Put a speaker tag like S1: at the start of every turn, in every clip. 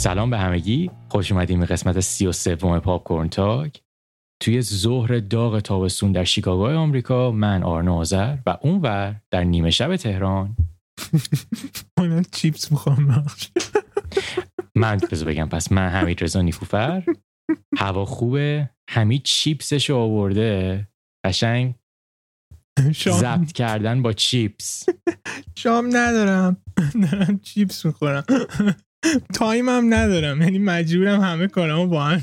S1: سلام به همگی. خوش اومدیم به قسمت سی و سوم پاپ کورن تاک. توی ظهر داغ تابستون در شیکاگو آمریکا من آرنو آذر و اونور در نیمه شب تهران.
S2: من چیپس می‌خوام
S1: من بذار بگم پس من حمید رضا نیفوفر هوا خوبه. حمید چیپسش آورده. قشنگ ضبط کردن با چیپس.
S2: شام ندارم. دارم چیپس می‌خورم. time م ندارم یعنی مجبورم همه کارامو با هم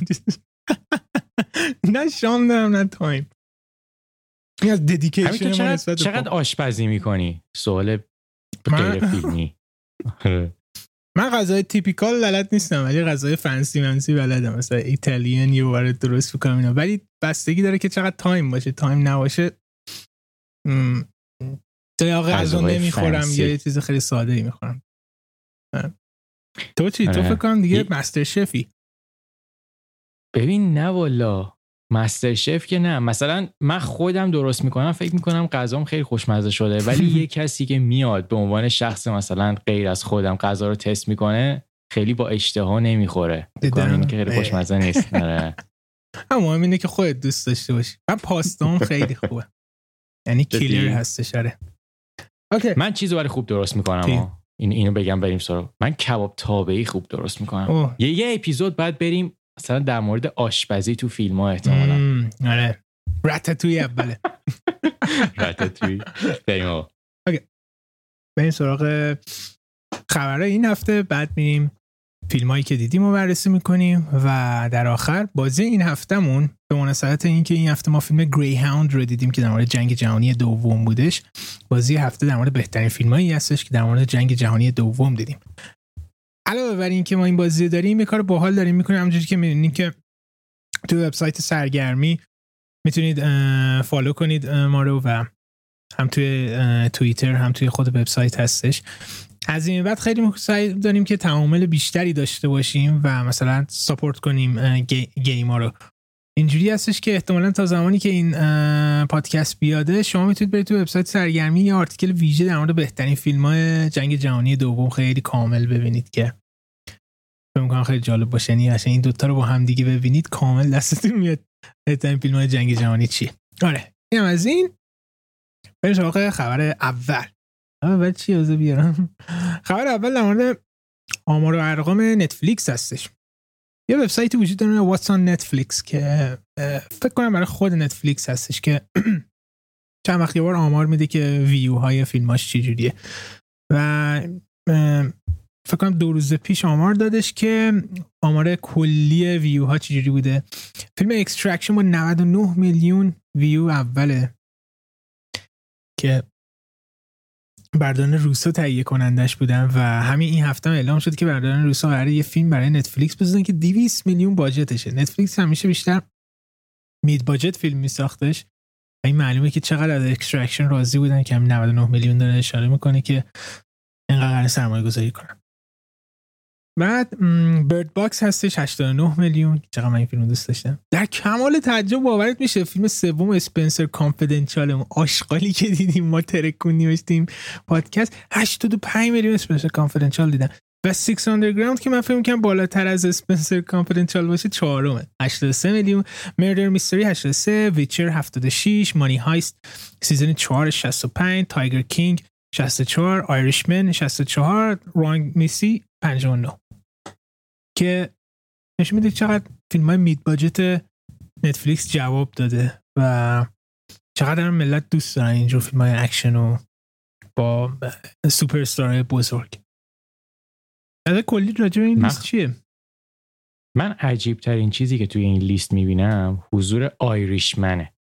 S2: نه شام دارم نه time. این از dedication
S1: چقدر, چقدر آشپزی می‌کنی؟ سوال غیر فیلمی.
S2: من غذای typical بلد نیستم ولی غذای fancy mancy بلدم. مثلا Italian یه بار درست می‌کنم اینا. ولی بستگی داره که چقدر time باشه. time نباشه یا غذا نمی‌خورم یا یه چیز خیلی ساده ای می‌خورم تو چی؟ تو فکر کنم دیگه مستر شفی.
S1: ببین نه والا. مستر شف که نه. مثلا من خودم درست می‌کنم فکر می‌کنم غذام خیلی خوشمزه شده. ولی یه کسی که میاد به عنوان شخص مثلا غیر از خودم غذا رو تست می‌کنه خیلی با اشتها نمی‌خوره. این که خیلی خوشمزه نیست.
S2: نره اما اینه که خودت دوست داشته باشی. من پاستام خیلی خوبه. یعنی کیلر هستش. آره.
S1: من چیزو برای خوب درست می‌کنم این اینو بگم بریم سراغ. من کباب تابعی خوب درست می‌کنم. یه یه اپیزود بعد بریم مثلا در مورد آشپزی تو فیلم ها احتمالا
S2: آره. رتتوی اوله.
S1: رتتوی. بریم
S2: بریم سراغ خبرهای این هفته. بعد میریم فیلم هایی که دیدیم رو بررسی می‌کنیم و در آخر بازی این هفتهمون به مناسبت اینکه این هفته ما فیلم گری هاوند رو دیدیم که در مورد جنگ جهانی دوم بودش بازی هفته در مورد بهترین فیلم هایی هستش که در مورد جنگ جهانی دوم دیدیم. علاوه بر اینکه ما این بازی داریم یه کار باحال داریم می‌کنیم همونجوری که می‌دونیم که تو وبسایت سرگرمی می‌تونید فالو کنید ما رو و هم توی توییتر هم توی خود وبسایت هستش. از این بعد خیلی سعی داریم که تعامل بیشتری داشته باشیم و مثلا ساپورت کنیم گیما رو. اینجوری هستش که احتمالا تا زمانی که این پادکست بیاده شما می‌تونید برید تو وبسایت سرگرمی یه آرتیکل ویژه در مورد بهترین فیلم های جنگ جهانی دوم خیلی کامل ببینید که فکر می‌کنم خیلی جالب باشه. یعنی این دوتا رو با هم دیگه ببینید کامل دستتون میاد بهترین فیلم های جنگ جهانی چی آره اینم از این. بریم خبر اول. اول چی از بیارم؟ خبر اول در مورد آمار و ارقام نتفلیکس هستش. یه وبسایتی وجود داره واتسان نتفلیکس که فکر کنم برای خود نتفلیکس هستش که چند وقت یه بار آمار میده که ویو های فیلماش چجوریه. و فکر کنم دو روز پیش آمار دادش که آمار کلی ویو ها چجوری بوده. فیلم Extraction با 99 میلیون ویو اوله. که برادران روسو تهیه کنندش بودن و همین این هفته اعلام شد که برادران روسو قراره یه فیلم برای نتفلیکس بزنن که 200 میلیون budget شه. نتفلیکس همیشه بیشتر mid budget فیلم می ساختش این معلومه که چقدر از Extraction راضی بودن که همین 99 میلیون داره اشاره می‌کنه که اینقدر سرمایه گذاری کنن. بعد Bird Box هستش 89 میلیون. چقدر من این فیلم دوست داشتم. در کمال تعجب باورت میشه فیلم سوم Spenser Confidential آشغالی که دیدیم ما ترکون تیم پادکست 85 میلیون Spenser Confidential دیدم. و 6 Underground که من فکر می‌کنم بالاتر از Spenser Confidential باشه چهارمه. 83 میلیون. Murder Mystery 83 Witcher 76 Money Heist season 4 65 Tiger King 64 Irishman 64 Wrong Missy 59 که نشون میده چقدر فیلم های mid budget نتفلیکس جواب داده و چقدر ملت دوست دارن اینجور فیلم های اکشن و با سوپر ستار بزرگ. از کلی راجع این لیست چیه؟
S1: من عجیب ترین چیزی که توی این لیست می‌بینم حضور آیریشمنه.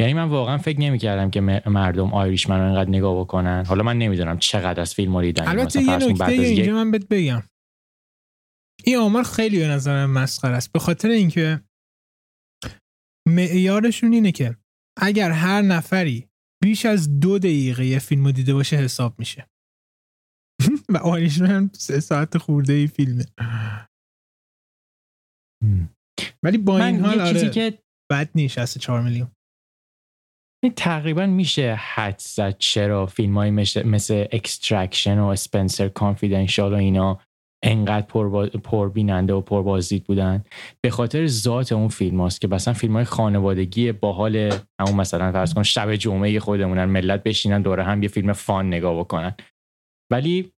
S1: یعنی من واقعا فکر نمی‌کردم که مردم آیریشمن رو اینقدر نگاه بکنن. حالا من نمی‌دونم چقدر از فیلم رو دیدن
S2: البته یه نکته اینجا من بهت بگم. این آمار خیلی به نظر مسخره است. به خاطر اینکه معیارشون اینه که اگر هر نفری بیش از دو دقیقه یه فیلم رو دیده باشه حساب میشه. و هم سه ساعت خورده ای فیلمه. ولی با این حال آره که بد نیست 64 میلیون.
S1: تقریبا میشه حدس زد چرا فیلم های مثل, مثل Extraction و Spenser Confidential و اینا انقدر پر پربیننده و پربازدید بودن. به خاطر ذات اون فیلم هاست که مثلا فیلم های خانوادگی باحال همون مثلا فرض کن شب جمعه خودمونن ملت بشینن دوره هم یه فیلم fun نگاه بکنن. ولی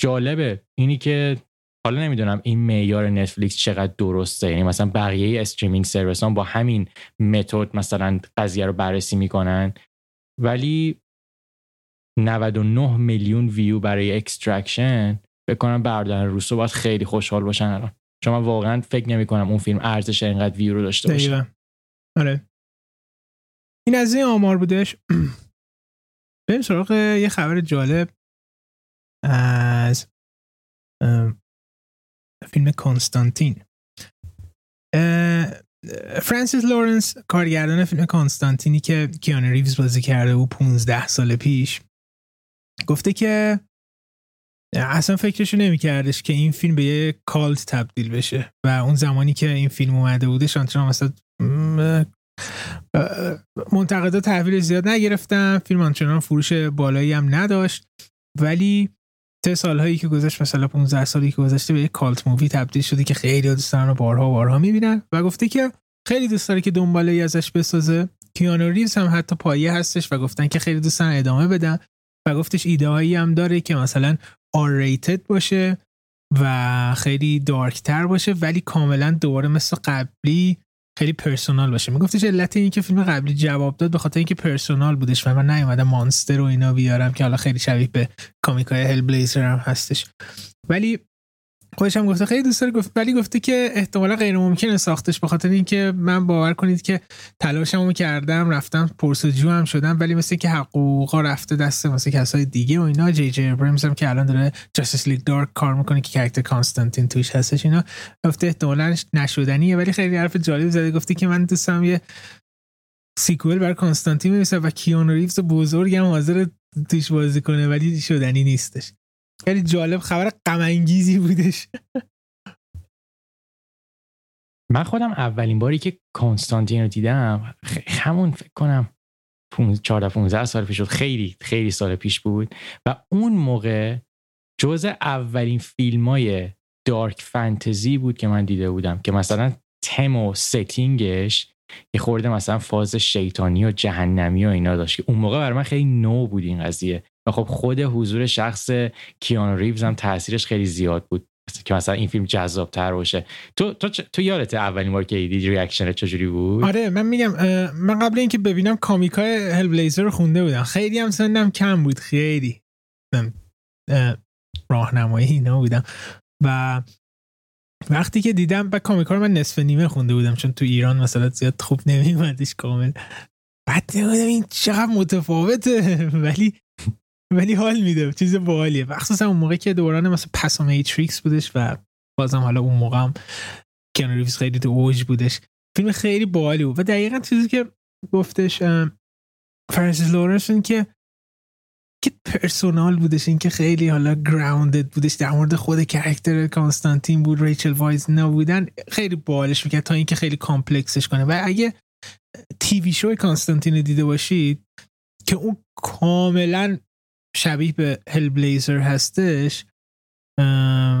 S1: جالبه اینی که حالا نمی‌دونم این معیار نتفلیکس چقدر درسته. یعنی مثلا بقیه streaming service با همین متد مثلا قضیه رو بررسی می‌کنن. ولی 99 میلیون view برای Extraction فکر کنم برادران روسو باید خیلی خوشحال باشن الان. چون من واقعا فکر نمی کنم اون فیلم ارزش اینقدر ویو رو داشته باشه.
S2: آره. این از این آمار بودش. بریم سراغ یه خبر جالب از فیلم Constantine. فرانسیس لورنس کارگردان فیلم Constantine ی که کیانو ریوز بازی کرده بود 15 سال پیش گفته که اصلا فکرشو نمیکردش که این فیلم به یه cult تبدیل بشه و اون زمانی که این فیلم اومده بوده شانتران مثلا منتقدا تحویل زیاد نگرفتن فیلم آنچنان فروش بالایی هم نداشت. ولی طی سالهایی که گذشت مثلا 15 سالی که گذشته به یک cult movie تبدیل شده که خیلی دوست دارن و بارها و بارها می‌بینن و گفته که خیلی دوست داره که دنباله ازش بسازه. کیانو ریوز هم حتی پایه هستش و گفتن که خیلی دوست دارن ادامه بدن و گفتش ایده هایی هم داره که مثلا R باشه و خیلی dark تر باشه ولی کاملا دوباره مثل قبلی خیلی personal باشه. میگفتش علت این که فیلم قبلی جواب داد به خاطر اینکه personal بودش و من نیومدم monster و اینا بیارم که حالا خیلی شبیه به comic ای Hellblazer هم هستش. ولی خودش هم گفته خیلی دوست گفت ولی گفته که احتمالا غیر ممکنه ساختش به خاطر اینکه من باور کنید که تلاشمو کردم رفتم پرس‌وجو هم شدم ولی مثل که حقوقا رفته دست مثل کسای دیگه و اینا جی جی ابرامز هم که الان داره Justice League Dark کار می‌کنه که کاراکتر Constantine توش هستش اینا گفته احتمالا نشدنیه ولی خیلی حرف جالب زده گفته که من دوستم یه سیکوئل بر کانستانتین می‌رسه و کیانو ریوز بزرگم حاضر توش بازی کنه ولی شدنی نیستش. خیلی جالب خبر غم بودش.
S1: من خودم اولین باری که کنستانتین رو دیدم همون فکر کنم 14 15 سال پیش شد خیلی خیلی سال پیش بود. و اون موقع جز اولین فیلم های dark fantasy بود که من دیده بودم که مثلا تم و setting ش یه خورده مثلا فاز شیطانی و جهنمی و اینا داشت که اون موقع برای من خیلی نو بود این قضیه. خب خود حضور شخص کیانو ریوز هم تاثیرش خیلی زیاد بود. که مثلا این فیلم جذاب تر باشه. تو تو تو یادت اولین بار که دیدی reaction چجوری بود؟
S2: آره من میگم من قبل اینکه ببینم comic ای Hellblazer رو خونده بودم. خیلی هم سنم کم بود خیلی. راهنمایی اینا بودم. و وقتی که دیدم با comic ا رو من نصف نیمه خونده بودم چون تو ایران مثلا زیاد خوب نمیومدش کامل. بعد این چقدر متفاوته. ولی ولی حال میده چیز باحالیه. مخصوصا اون موقع که دوران مثلا پس میتریکس بودش و بازم حالا اون موقع هم ریوز خیلی تو اوج بودش. فیلم خیلی باحالی بود. و دقیقا چیزی که گفتش فرانسیس لورنس که که personal بودش این که خیلی حالا grounded بودش در مورد خود character کانستانتین بود ریچل وایز نبودن خیلی bold ش می‌کرد تا اینکه خیلی complex ش کنه. و اگه TV show کانستانتین دیده باشید که اون کاملا شبیه به هل بلیزر هستش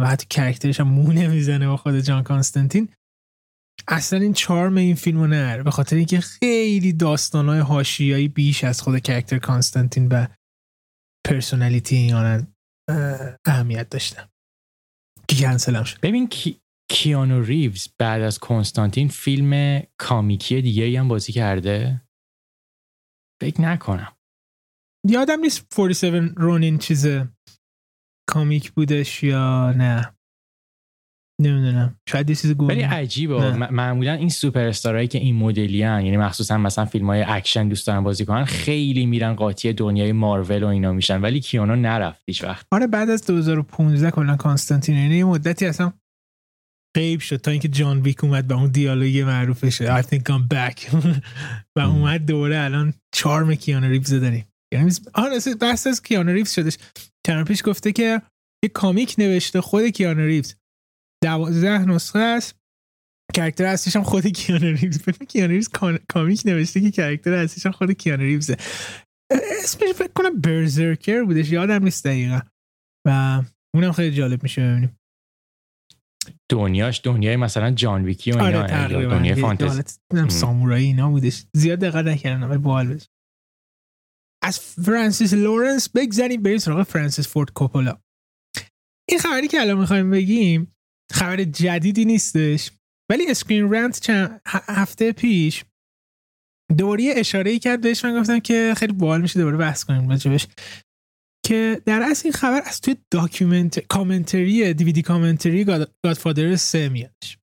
S2: و حتی character ش هم مو نمی‌زنه با خود جان کانستانتین اصلا این charm این فیلمو نداره به خاطر اینکه خیلی داستانهای حاشیه‌ای بیش از خود character کانستانتین و personality این اهمیت داشتن. که
S1: ببین کی... کیانو ریوز بعد از کنستانتین فیلم comic ی دیگه هم بازی کرده؟ فکر نکنم.
S2: یادم نیست 47 رونین چیز comic بودش یا نه. نمی‌دونم. شاید یه چیز
S1: ولی عجیبه. معمولا این سوپر استارایی که این مدلی هن. یعنی مخصوصا مثلا فیلم های اکشن دوست دارن بازی کنن خیلی میرن قاطی دنیای مارول و اینا میشن. ولی کیانو نرفت هیچ وقت.
S2: آره بعد از 2015 کلا کانستانتین یعنی یه مدتی اصلا غیب شد تا اینکه جان ویک اومد با اون دیالوگ معروفش I think I'm back. و اومد دوره الان charm کیانو ریوز داریم. یعنی آره بحث از کیانو ریوز شدش. چند پیش گفته که یه comic نوشته خود کیانو ریوز. دوازده نسخه است. character اصلیش هم خود کیانو ریوز. کیانو ریوز comic نوشته که character اصلیش هم خود کیانو ریوزه. اسمش فکر کنم برزرکر بودش. یادم نیست دقیقا. و اونم خیلی جالب میشه ببینیم.
S1: دنیاش دنیای مثلا جان ویکی و اینا
S2: آره
S1: دنیای فانتزی.
S2: سامورایی اینا بودش. زیاد دقت نکردم ولی باحال بود. از فرانسیس لورنس بگذاریم بریم سراغ فرانسیس فورد کوپولا. این خبری که الان می‌خوایم بگیم خبر جدیدی نیستش ولی اسکرین رنت چند هفته پیش دوباره اشاره ای کرد بهش. من گفتم که خیلی باحال میشه دوباره بحث کنیم راجبش. که در اصل این خبر از توی document commentary DVD commentary گادفادر سه میادش.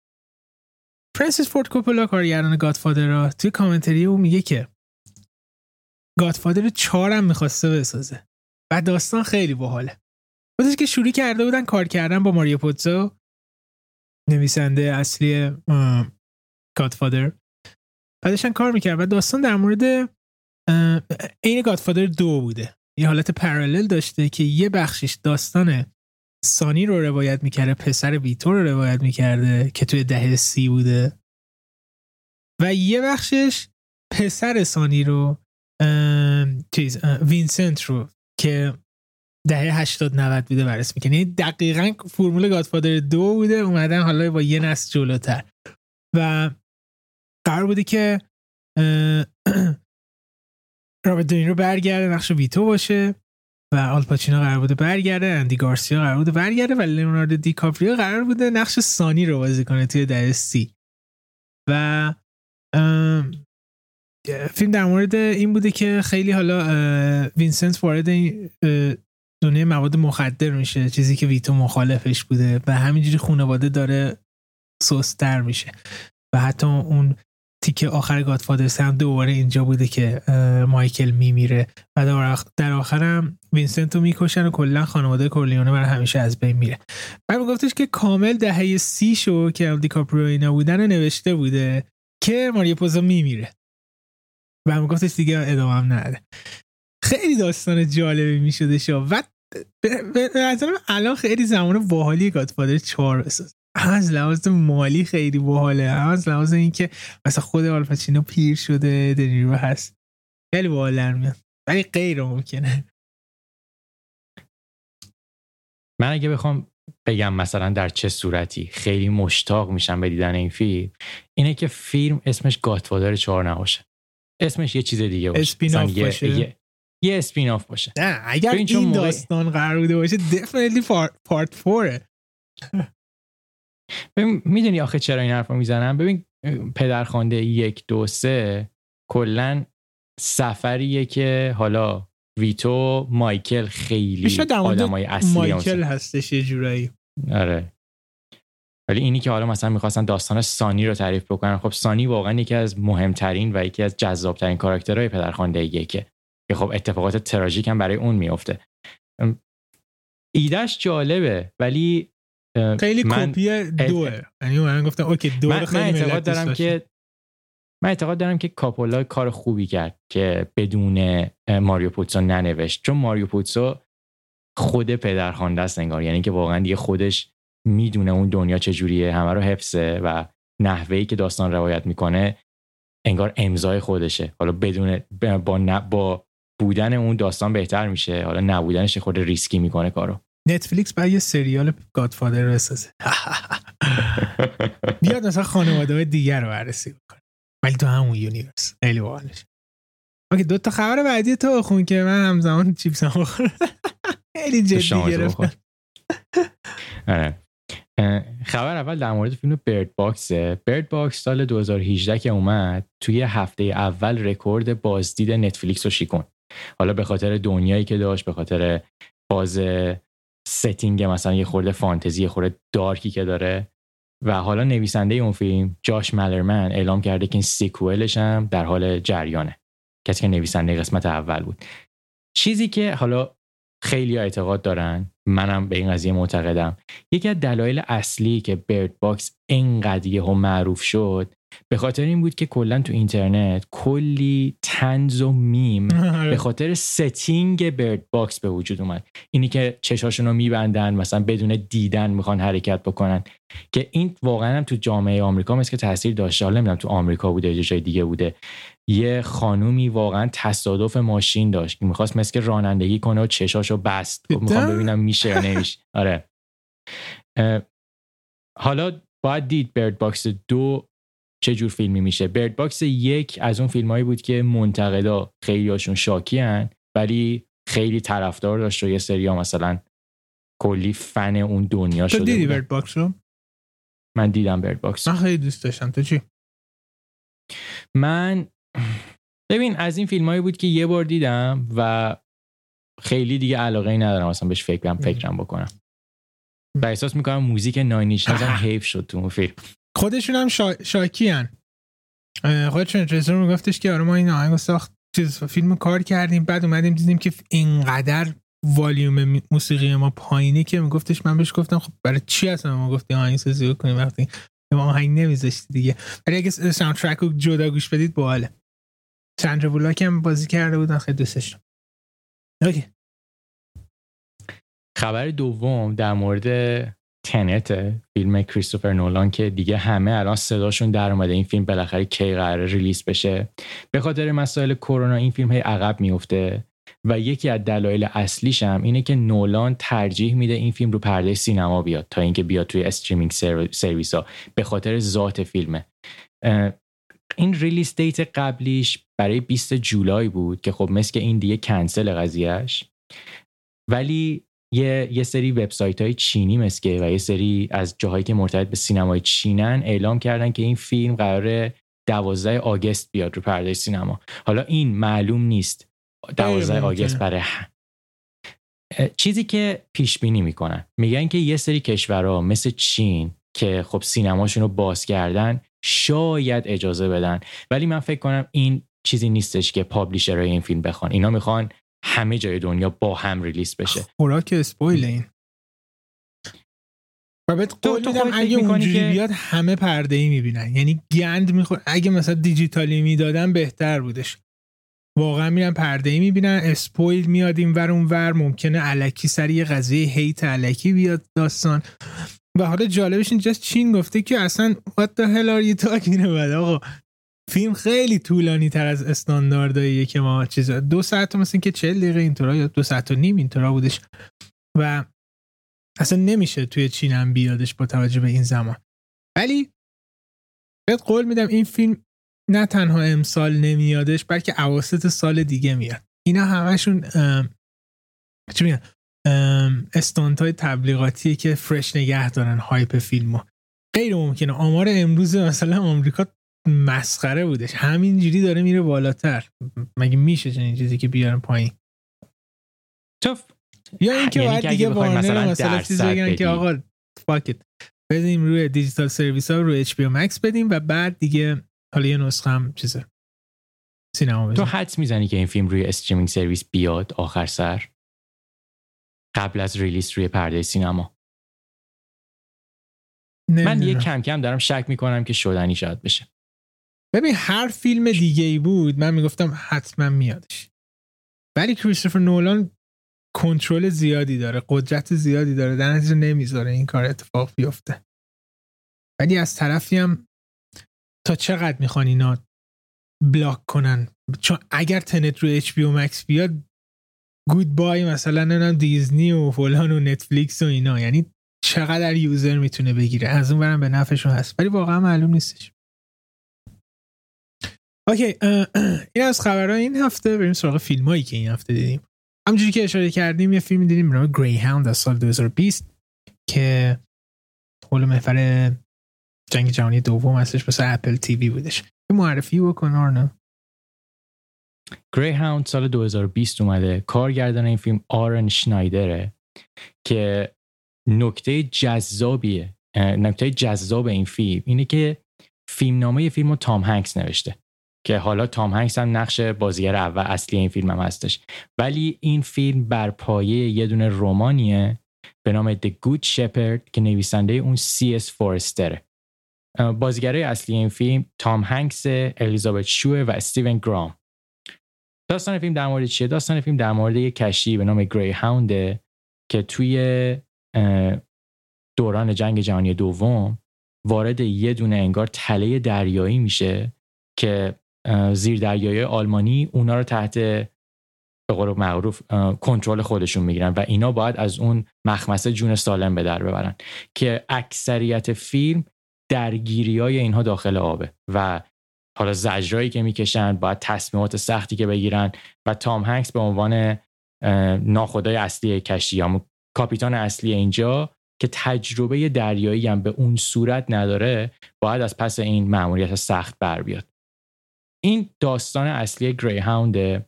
S2: فرانسیس فورد کوپولا کارگردان گادفادر را توی commentary او میگه که گادفادر چهارم می‌خواسته بسازه. و داستان خیلی باحاله. بودش که شروع کرده بودن کار کردن با ماریو پوتزو نویسنده اصلی گادفادر بعدشن کار می‌کرد و داستان در مورد این گادفادر دو بوده. یه حالت پرالل داشته که یه بخشش داستان سانی رو روایت می‌کرده پسر ویتور رو روایت می‌کرده که توی دهه سی بوده. و یه بخشش پسر سانی رو چیز وینسنت رو که دهه 80 90 بوده بررسی می‌کنه. یعنی دقیقا فرمول گادفادر دو بوده اومدن حالا با یه نسل جلوتر. و قرار بوده که رابرت دونیرو برگرده نقش ویتو باشه و آلپاچینو قرار بوده برگرده اندی گارسیا قرار بوده برگرده و لئوناردو دیکاپریو قرار بوده نقش سانی رو بازی کنه توی دهه سی. و فیلم در مورد این بوده که خیلی حالا وینسنت وارد این دنیای مواد مخدر میشه چیزی که ویتو مخالفش بوده و همینجوری خانواده داره سست‌تر میشه. و حتی اون تیکه آخر گادفادرز هم دوباره اینجا بوده که مایکل میمیره و در آخرم وینسنت رو می‌کشن و کلا خانواده کورلیونه برای همیشه از بین میره. بعد گفتش که کامل دهه سی شو که دیکاپریو اینا بودن نوشته بوده که ماریو پوزو میمیره و هم گفتش دیگه ادامه هم نده خیلی داستان جالبی می‌شده شو و به نظرم الان خیلی زمان باحالی گادفادر 4 بساز از لحاظ مالی خیلی باحاله. از لحاظ اینکه مثلا خود آلپاچینو پیر شده دنیرو هست. خیلی باحال میاد. ولی غیر ممکنه.
S1: من اگه بخوام بگم مثلا در چه صورتی خیلی مشتاق میشم به دیدن این فیلم اینه که فیلم اسمش گاتفادر چهار نباشه. اسمش یه چیز دیگه باشه.
S2: اسپیناف باشه.
S1: یه, یه اسپیناف باشه.
S2: نه اگر این, این داستان قرار بوده باشه دفنیتلی پارت فوره
S1: ببین می‌دونی آخه چرا این حرف رو می‌زنم؟ ببین پدرخوانده یک دو سه کلا سفریه که حالا ویتو مایکل خیلی آدمای اصلی
S2: مایکل هستش یه جورایی.
S1: آره. ولی اینی که حالا مثلا می‌خواستن داستان سانی رو تعریف بکنن خب سانی واقعا یکی از مهمترین و یکی از جذابترین کاراکترهای پدرخوانده یکه که خب اتفاقات تراژیک هم برای اون میفته ایدهش جالبه ولی
S2: خیلی کپی دوه. یعنی من گفتم OK دو من, خیلی من اعتقاد دارم
S1: که من اعتقاد دارم که کاپولا کار خوبی کرد که بدون ماریو پوتسو ننوشت. چون ماریو پوتسو خود پدرخوانده است انگار یعنی که واقعا دیگه خودش می‌دونه اون دنیا چجوریه همه رو حفظه و نحوهی که داستان روایت می‌کنه انگار امضای خودشه. حالا بدون با, با بودن اون داستان بهتر میشه. حالا نبودنش خود ریسکی می‌کنه کارو.
S2: نتفلیکس باید یه سریال گادفادر بسازه بیاد مثلا خانواده های دیگر رو بررسی بکنه. ولی تو همون universe. خیلی باحالش. OK دو تا خبر بعدی تو بخون که من همزمان چیپس هم خیلی جدی گرفتم.
S1: آره. خبر اول در مورد فیلم برد باکس برد باکس سال 2018 که اومد توی هفته اول رکورد بازدید نتفلیکس رو شیکون حالا به خاطر دنیایی که داشت به خاطر باز setting مثلا یه خورده فانتزی یه خورده دارکی که داره. و حالا نویسنده اون فیلم جاش ملرمن اعلام کرده که این sequel ش هم در حال جریانه. کسی که نویسنده قسمت اول بود. چیزی که حالا خیلی اعتقاد دارن. منم به این قضیه معتقدم. یکی از دلایل اصلی که برد باکس اینقدر و معروف شد به خاطر این بود که کلا تو اینترنت کلی تنز و میم به خاطر setting برد باکس به وجود اومد. اینی که چشاشون رو میبندن مثلا بدون دیدن می‌خوان حرکت بکنن. که این واقعا هم تو جامعه آمریکا مثل که تاثیر داشته. حالا نمی‌دونم تو آمریکا بوده یا جای دیگه بوده. یه خانومی واقعا تصادف ماشین داشت. که می‌خواست مثل که رانندگی کنه و چشاشو بست. می‌خوام ببینم میشه یا نمیشه. آره. حالا باید دید برد باکس دو چه جور فیلمی میشه. برد باکس یک از اون فیلمایی بود که منتقدا خیلی هاشون شاکی هن ولی خیلی طرفدار داشت و یه سری ها مثلا کلی فن اون دنیا شده
S2: تو دیدی Bird Box رو؟
S1: من دیدم Bird Box
S2: من خیلی دوست داشتم. تو چی؟
S1: من ببین از این فیلمایی بود که یه بار دیدم و خیلی دیگه علاقه ای ندارم اصلا بهش فکرم فکرم بکنم. و احساس می‌کنم موزیک Nine Inch هم حیف شد تو اون فیلم.
S2: خودشون هم شا... شاکی هن. خودشون رزنر میگفتش که آره ما این آهنگ ساخت چیز فیلم کار کردیم بعد اومدیم دیدیم که اینقدر والیوم موسیقی ما پایینی که میگفتش من بهش گفتم خب برای چی اصلا ما گفتیم آهنگ سازی کنیم وقتی ما آهنگ نمیذاشتی دیگه؟ ولی اگه soundtrack رو جدا گوش بدید باحاله. ساندرا بولاک هم بازی کرده بودن. خیلی دوستش اوکی.
S1: خبر دوم در مورد Tenet فیلم کریستوفر نولان که دیگه همه الان صداشون در اومده. این فیلم بالاخره کی قرار release بشه. به خاطر مسائل کرونا این فیلم های عقب میفته و یکی از دلایل اصلیش هم اینه که نولان ترجیح میده این فیلم رو پرده سینما بیاد تا اینکه بیاد توی streaming service ها به خاطر ذات فیلمه. این release date قبلیش برای 20 جولای بود که خب مثل اینکه دیگه کنسل قضیهش ولی یه, یه سری وبسایت های چینی مسکه و یه سری از جاهایی که مرتبط به سینمای چینن اعلام کردن که این فیلم قرار 12 آگست بیاد رو پرده سینما. حالا این معلوم نیست. 12 آگست برای چیزی که پیش بینی می‌کنن. میگن که یه سری کشورها مثل چین که خب سینماشون رو باز کردن شاید اجازه بدن. ولی من فکر کنم این چیزی نیستش که پابلیشرهای این فیلم بخوان. اینا می‌خوان همه جای دنیا با هم ریلیز بشه.
S2: خوراک اسپویل این. و بهت قول میدم اگه اونجوری که... بیاد همه پرده ای می‌بینن. یعنی گند میخور اگه مثلا دیجیتالی می‌دادن بهتر بودش. واقعا میرن پرده ای می‌بینن اسپویل میاد این ور اون ور ممکنه علکی سری قضیه هیت علکی بیاد داستان. و حالا جالبش اینجاست چین گفته که اصلا what the hell are you talking about آقا فیلم خیلی طولانی تر از استانداردهاییه که ما چیز. دو ساعت مثلا که چل دقیقه اینطورا یا دو ساعت و نیم اینطورا بودش. و اصلا نمیشه توی چین هم بیادش با توجه به این زمان. ولی بهت قول میدم این فیلم نه تنها امسال نمیادش بلکه اواسط سال دیگه میاد. اینا همشون چی استانت های تبلیغاتیه که فرش نگه دارن هایپ فیلمو. غیر ممکنه. آمار امروز مثلا آمریکا مسخره بودش. همینجوری داره میره بالاتر. مگه میشه چنین چیزی که بیارن پایین؟
S1: تو
S2: یا اینکه یعنی باید دیگه وارنر مثلا چیزی بگن که آقا fuck it بدیم روی digital service ها روی HBO Max بدیم و بعد دیگه حالا یه نسخه هم چیزه. سینما بزن.
S1: تو حدس می‌زنی که این فیلم روی streaming service بیاد آخر سر؟ قبل از release روی پرده سینما. من یه کم کم دارم شک می‌کنم که شدنی شاید بشه.
S2: ببین هر فیلم دیگه ای بود من می‌گفتم حتما میادش. ولی کریستوفر نولان کنترل زیادی داره قدرت زیادی داره در نتیجه نمی‌ذاره این کار اتفاق بیفته. ولی از طرفی هم تا چقدر می‌خوان اینا بلاک کنن؟ چون اگر تنت رو اچ بی مکس بیاد گود بای مثلا نمی‌دونم دیزنی و فلان و نتفلیکس و اینا. یعنی چقدر یوزر می‌تونه بگیره. از اون برم به نفعشون هست. ولی واقعا معلوم نیستش. اوکی این از خبرهای این هفته. بریم سراغ فیلم هایی که این هفته دیدیم. همونجوری که اشاره کردیم یه فیلم دیدیم به نام گری هاوند از سال 2020 که حول محفل جنگ جهانی دوم هستش مثل اپل تیوی بودش. یه معرفی بکن آرنا.
S1: گری هاوند سال 2020 اومده. کارگردان این فیلم آرن شنایدره که نکته جذابیه نکته جذاب این فیلم اینه که فیلم نامه فیلم رو تام هنگس نوشته که حالا تام هنگس هم نقش بازیگر اول اصلی این فیلم هم هستش. ولی این فیلم بر پایه یه دونه رومانیه به نام The Good Shepherd که نویسنده اون سی اس فورستره بازیگرای اصلی این فیلم تام هنگس الیزابت شوه و استیون گرام. داستان فیلم در مورد چیه؟ داستان فیلم در مورد یک کشتی به نام گری هاونده که توی دوران جنگ جهانی دوم وارد یه دونه انگار تله دریایی میشه که زیر دریایی آلمانی اونا رو تحت به قول معروف کنترل خودشون می‌گیرن و اینا باید از اون مخمسه جون سالم به در ببرن که اکثریت فیلم درگیری های اینها داخل آبه و حالا زجرایی که می‌کشن باید تصمیمات سختی که بگیرن و تام هنگس به عنوان ناخدای اصلی کشتی یا کاپیتان اصلی اینجا که تجربه دریایی هم به اون صورت نداره باید از پس این مأموریت سخت بر بیاد. این داستان اصلی گری هاونده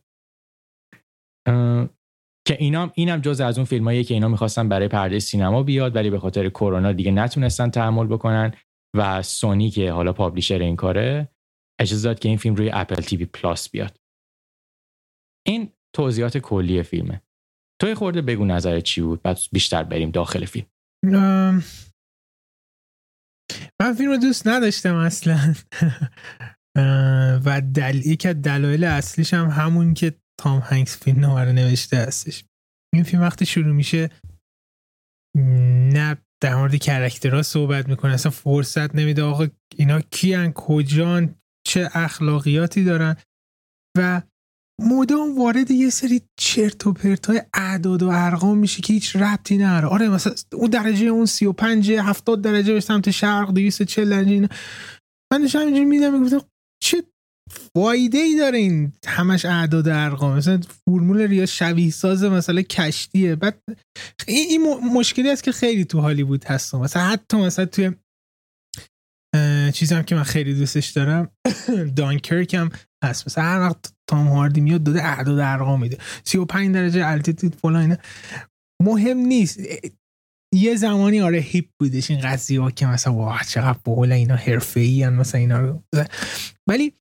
S1: که اینام اینم جز از اون فیلمایی که اینا می‌خواستن برای پرده سینما بیاد ولی به خاطر کرونا دیگه نتونستن تحمل بکنن و سونی که حالا پابلیشر این کاره اجازه داد که این فیلم روی اپل تیوی پلاس بیاد. این توضیحات کلی فیلمه. توی خورده بگو نظر چی بود بعد بیشتر بریم داخل فیلم.
S2: من فیلم رو دوست نداشتم اصلا. و دل... یکی از دلایل اصلیش هم همون که تام هنگس فیلم نامه نوشته هستش. این فیلم وقتی شروع میشه نه در مورد کرکترها صحبت می‌کنه اصلا فرصت نمیده. آقا اینا کیان؟ کجان؟ چه اخلاقیاتی دارن و مدام وارد یه سری چرت و پرت های اعداد و ارقام میشه که هیچ ربطی نداره. آره مثلا اون درجه اون 35 70 درجه به سمت شرق 240 درجه اینا. من داشتم اینجوری میدم می‌گفتم چه فایده ای داره این همش اعداد ارقام. مثلا فرمول ریا شبیه ساز مثلا کشتیه. بعد این, این مشکلی است که خیلی تو هالیوود هست مثلا حتی مثلا توی چیزی هم که من خیلی دوستش دارم دانکرک هم هست. مثلا هر وقت تام هاردی میاد داده اعداد ارقام میده. 35 درجه altitude فلان مهم نیست. یه زمانی آره hype بودش این قضیه ها که مثلا wow چقدر بقول اینا حرفه ای مثلا اینا رو. ولی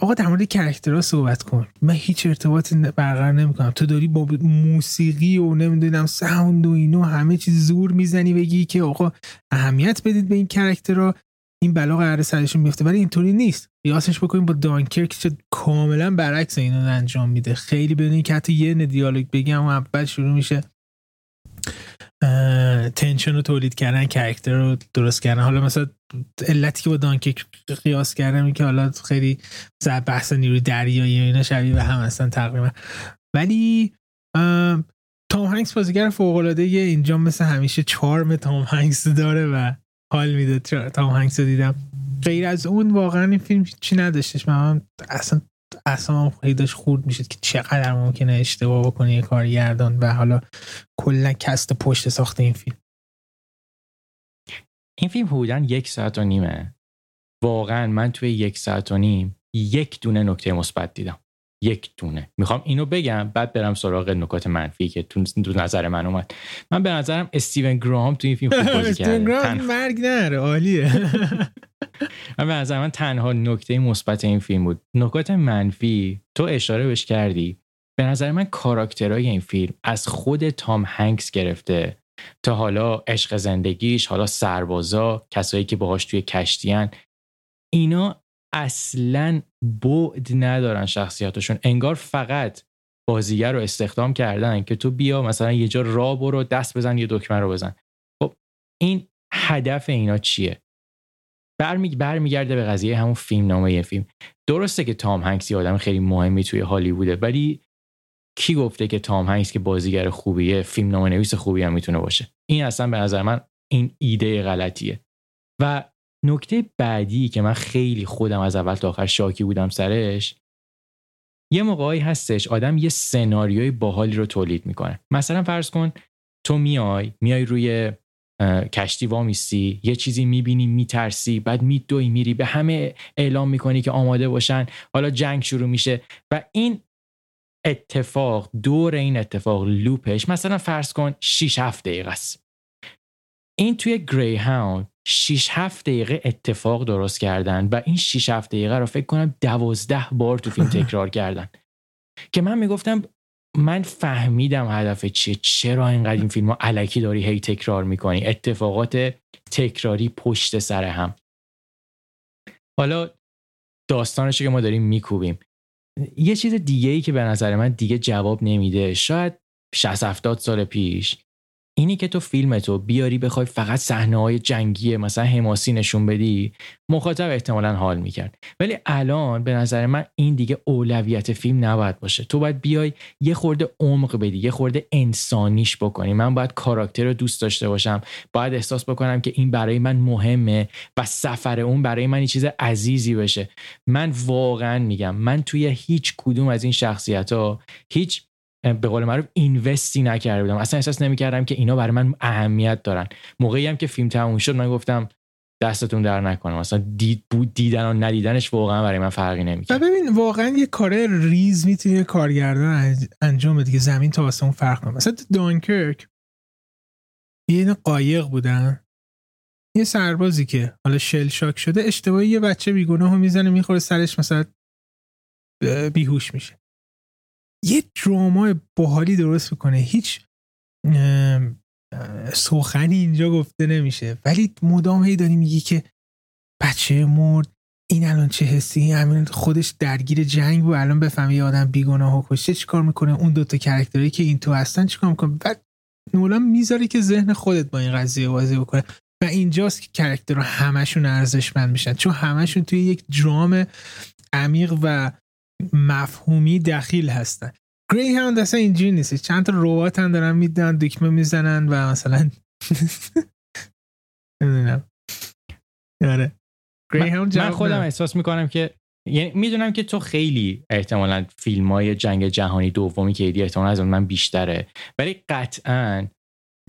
S2: آقا در مورد character ها صحبت کن. من هیچ ارتباطی برقرار نمی‌کنم. تو داری با موسیقی و نمی‌دونم sound و اینو همه چیز زور می‌زنی بگی که آقا اهمیت بدید به این character ها این بلا قرار سرشون میفته ولی اینطوری نیست. قیاسش بکنیم با دانکرک که کاملا برعکس اینو انجام میده. خیلی بدون اینکه حتی یه دیالوگ بگم و اول شروع میشه tension رو تولید کردن character رو درست کردن. حالا مثلا علتی که با دانکرک قیاس کردم که حالا خیلی بحث نیروی دریایی اینا شبیه به هم هستن تقریبا. ولی تام هنگس بازیگر فوق العاده اینجا مثل همیشه چارم تام هنگس داره و حال میده تام هنگس دیدم. غیر از اون واقعا این فیلم چی نداشتش. من اصلا اصلا خیلی داشت خورد می‌شد که چقدر ممکنه اشتباه بکنه یه کارگردان و حالا کلا کست پشت ساخته این فیلم.
S1: این فیلم حدودا یک ساعت و نیمه. واقعا من توی یک ساعت و نیم یک دونه نکته مثبت دیدم. یک دونه. می‌خوام اینو بگم بعد برم سراغ نکات منفی که تو نظر من اومد. من به نظرم استیون گرام تو این فیلم خوب بازی کرده.
S2: استیون گرام مرگ نره عالیه.
S1: من به نظر من تنها نکته مثبت این فیلم بود. نکات منفی تو اشاره بهش کردی. به نظر من کاراکترهای این فیلم از خود تام هنگس گرفته تا حالا عشق زندگیش حالا سربازا کسایی که باهاش توی کشتیان اینا اصلا بعد ندارن شخصیتشون. انگار فقط بازیگر رو استخدام کردن که تو بیا مثلا یه جا را برو دست بزن یه دکمه رو بزن. خب این هدف اینا چیه؟ برمی برمیگرده به قضیه همون فیلم نامه یه فیلم. درسته که تام هنگس یه آدم خیلی مهمی توی هالیووده ولی کی گفته که تام هنگس که بازیگر خوبیه فیلم نامه نویس خوبی هم می‌تونه باشه؟ این اصلا به نظر من این ایده غلطیه. و نکته بعدی که من خیلی خودم از اول تا آخر شاکی بودم سرش یه موقعی هستش آدم یه سناریوی باحالی رو تولید می‌کنه. مثلا فرض کن تو میای میای روی کشتی وامیستی یه چیزی می‌بینی میترسی بعد میدوی میری به همه اعلام می‌کنی که آماده باشن. حالا جنگ شروع میشه و این اتفاق دور این اتفاق لوپش مثلا فرض کن 6 7 دقیقه است. این توی گری هاوند 6 7 دقیقه اتفاق درست کردن و این 6 7 دقیقه رو فکر کنم 12 بار تو فیلم تکرار کردن. که من می‌گفتم من فهمیدم هدف چیه. چرا اینقدر این فیلم ها علکی داری هی تکرار می‌کنی؟ اتفاقات تکراری پشت سر هم. حالا داستانش که ما داریم میکوبیم. یه چیز دیگه ای که به نظر من دیگه جواب نمیده. شاید 60 70 سال پیش. اینی که تو فیلمتو بیاری بخوای فقط صحنه های جنگی مثلا حماسی نشون بدی مخاطب احتمالا حال می‌کرد. ولی الان به نظر من این دیگه اولویت فیلم نباید باشه. تو باید بیای یه خورده عمق بدی یه خورده انسانیش بکنی. من باید کاراکتر رو دوست داشته باشم. باید احساس بکنم که این برای من مهمه و سفر اون برای من یه چیز عزیزی بشه. من واقعا میگم من توی هیچ کدوم از این شخصیت ها هیچ به قول معروف اینوستی نکرده بودم. اصلا احساس نمی‌کردم که اینا برای من اهمیت دارن. موقعی هم که فیلم تموم شد من گفتم دستتون در نکنم مثلا دید بود دیدن و ندیدنش واقعا برای من فرقی نمی‌کنه
S2: ببین واقعا یه کار ریز می‌تونه کارگردان انجام بده که زمین تا آسمون فرق کنه مثلا دانکرک یه قایق بودن. یه سربازی که حالا شل شاک شده اشتباهی یه بچه بیگناه می‌زنه می‌خوره سرش مثلا بیهوش میشه. یه درامای باحالی درست می‌کنه. هیچ سخنی اینجا گفته نمیشه. ولی مدام هی داری میگی که بچه مرد این الان چه حسی همین خودش درگیر جنگ بود الان بفهمی آدم بیگناه و کشته چیکار می‌کنه اون دوتا کرکتری که این تو هستن چیکار می‌کنه؟ بعد نولان می‌ذاره که ذهن خودت با این قضیه بازی بکنه. و اینجاست که کرکتر همشون ارزشمند میشن. چون همشون توی یک درام عمیق و مفهومی دخیل هستن. گری هاوند اصلا اینجوری نیست. چند تا ربات هم دارن میدن دکمه می‌زنن و مثلا نمی‌دونم. آره.
S1: من خودم احساس می‌کنم که یعنی می‌دونم که تو خیلی احتمالا فیلم های جنگ جهانی دومی که ایدی احتمالا از من بیشتره. ولی قطعا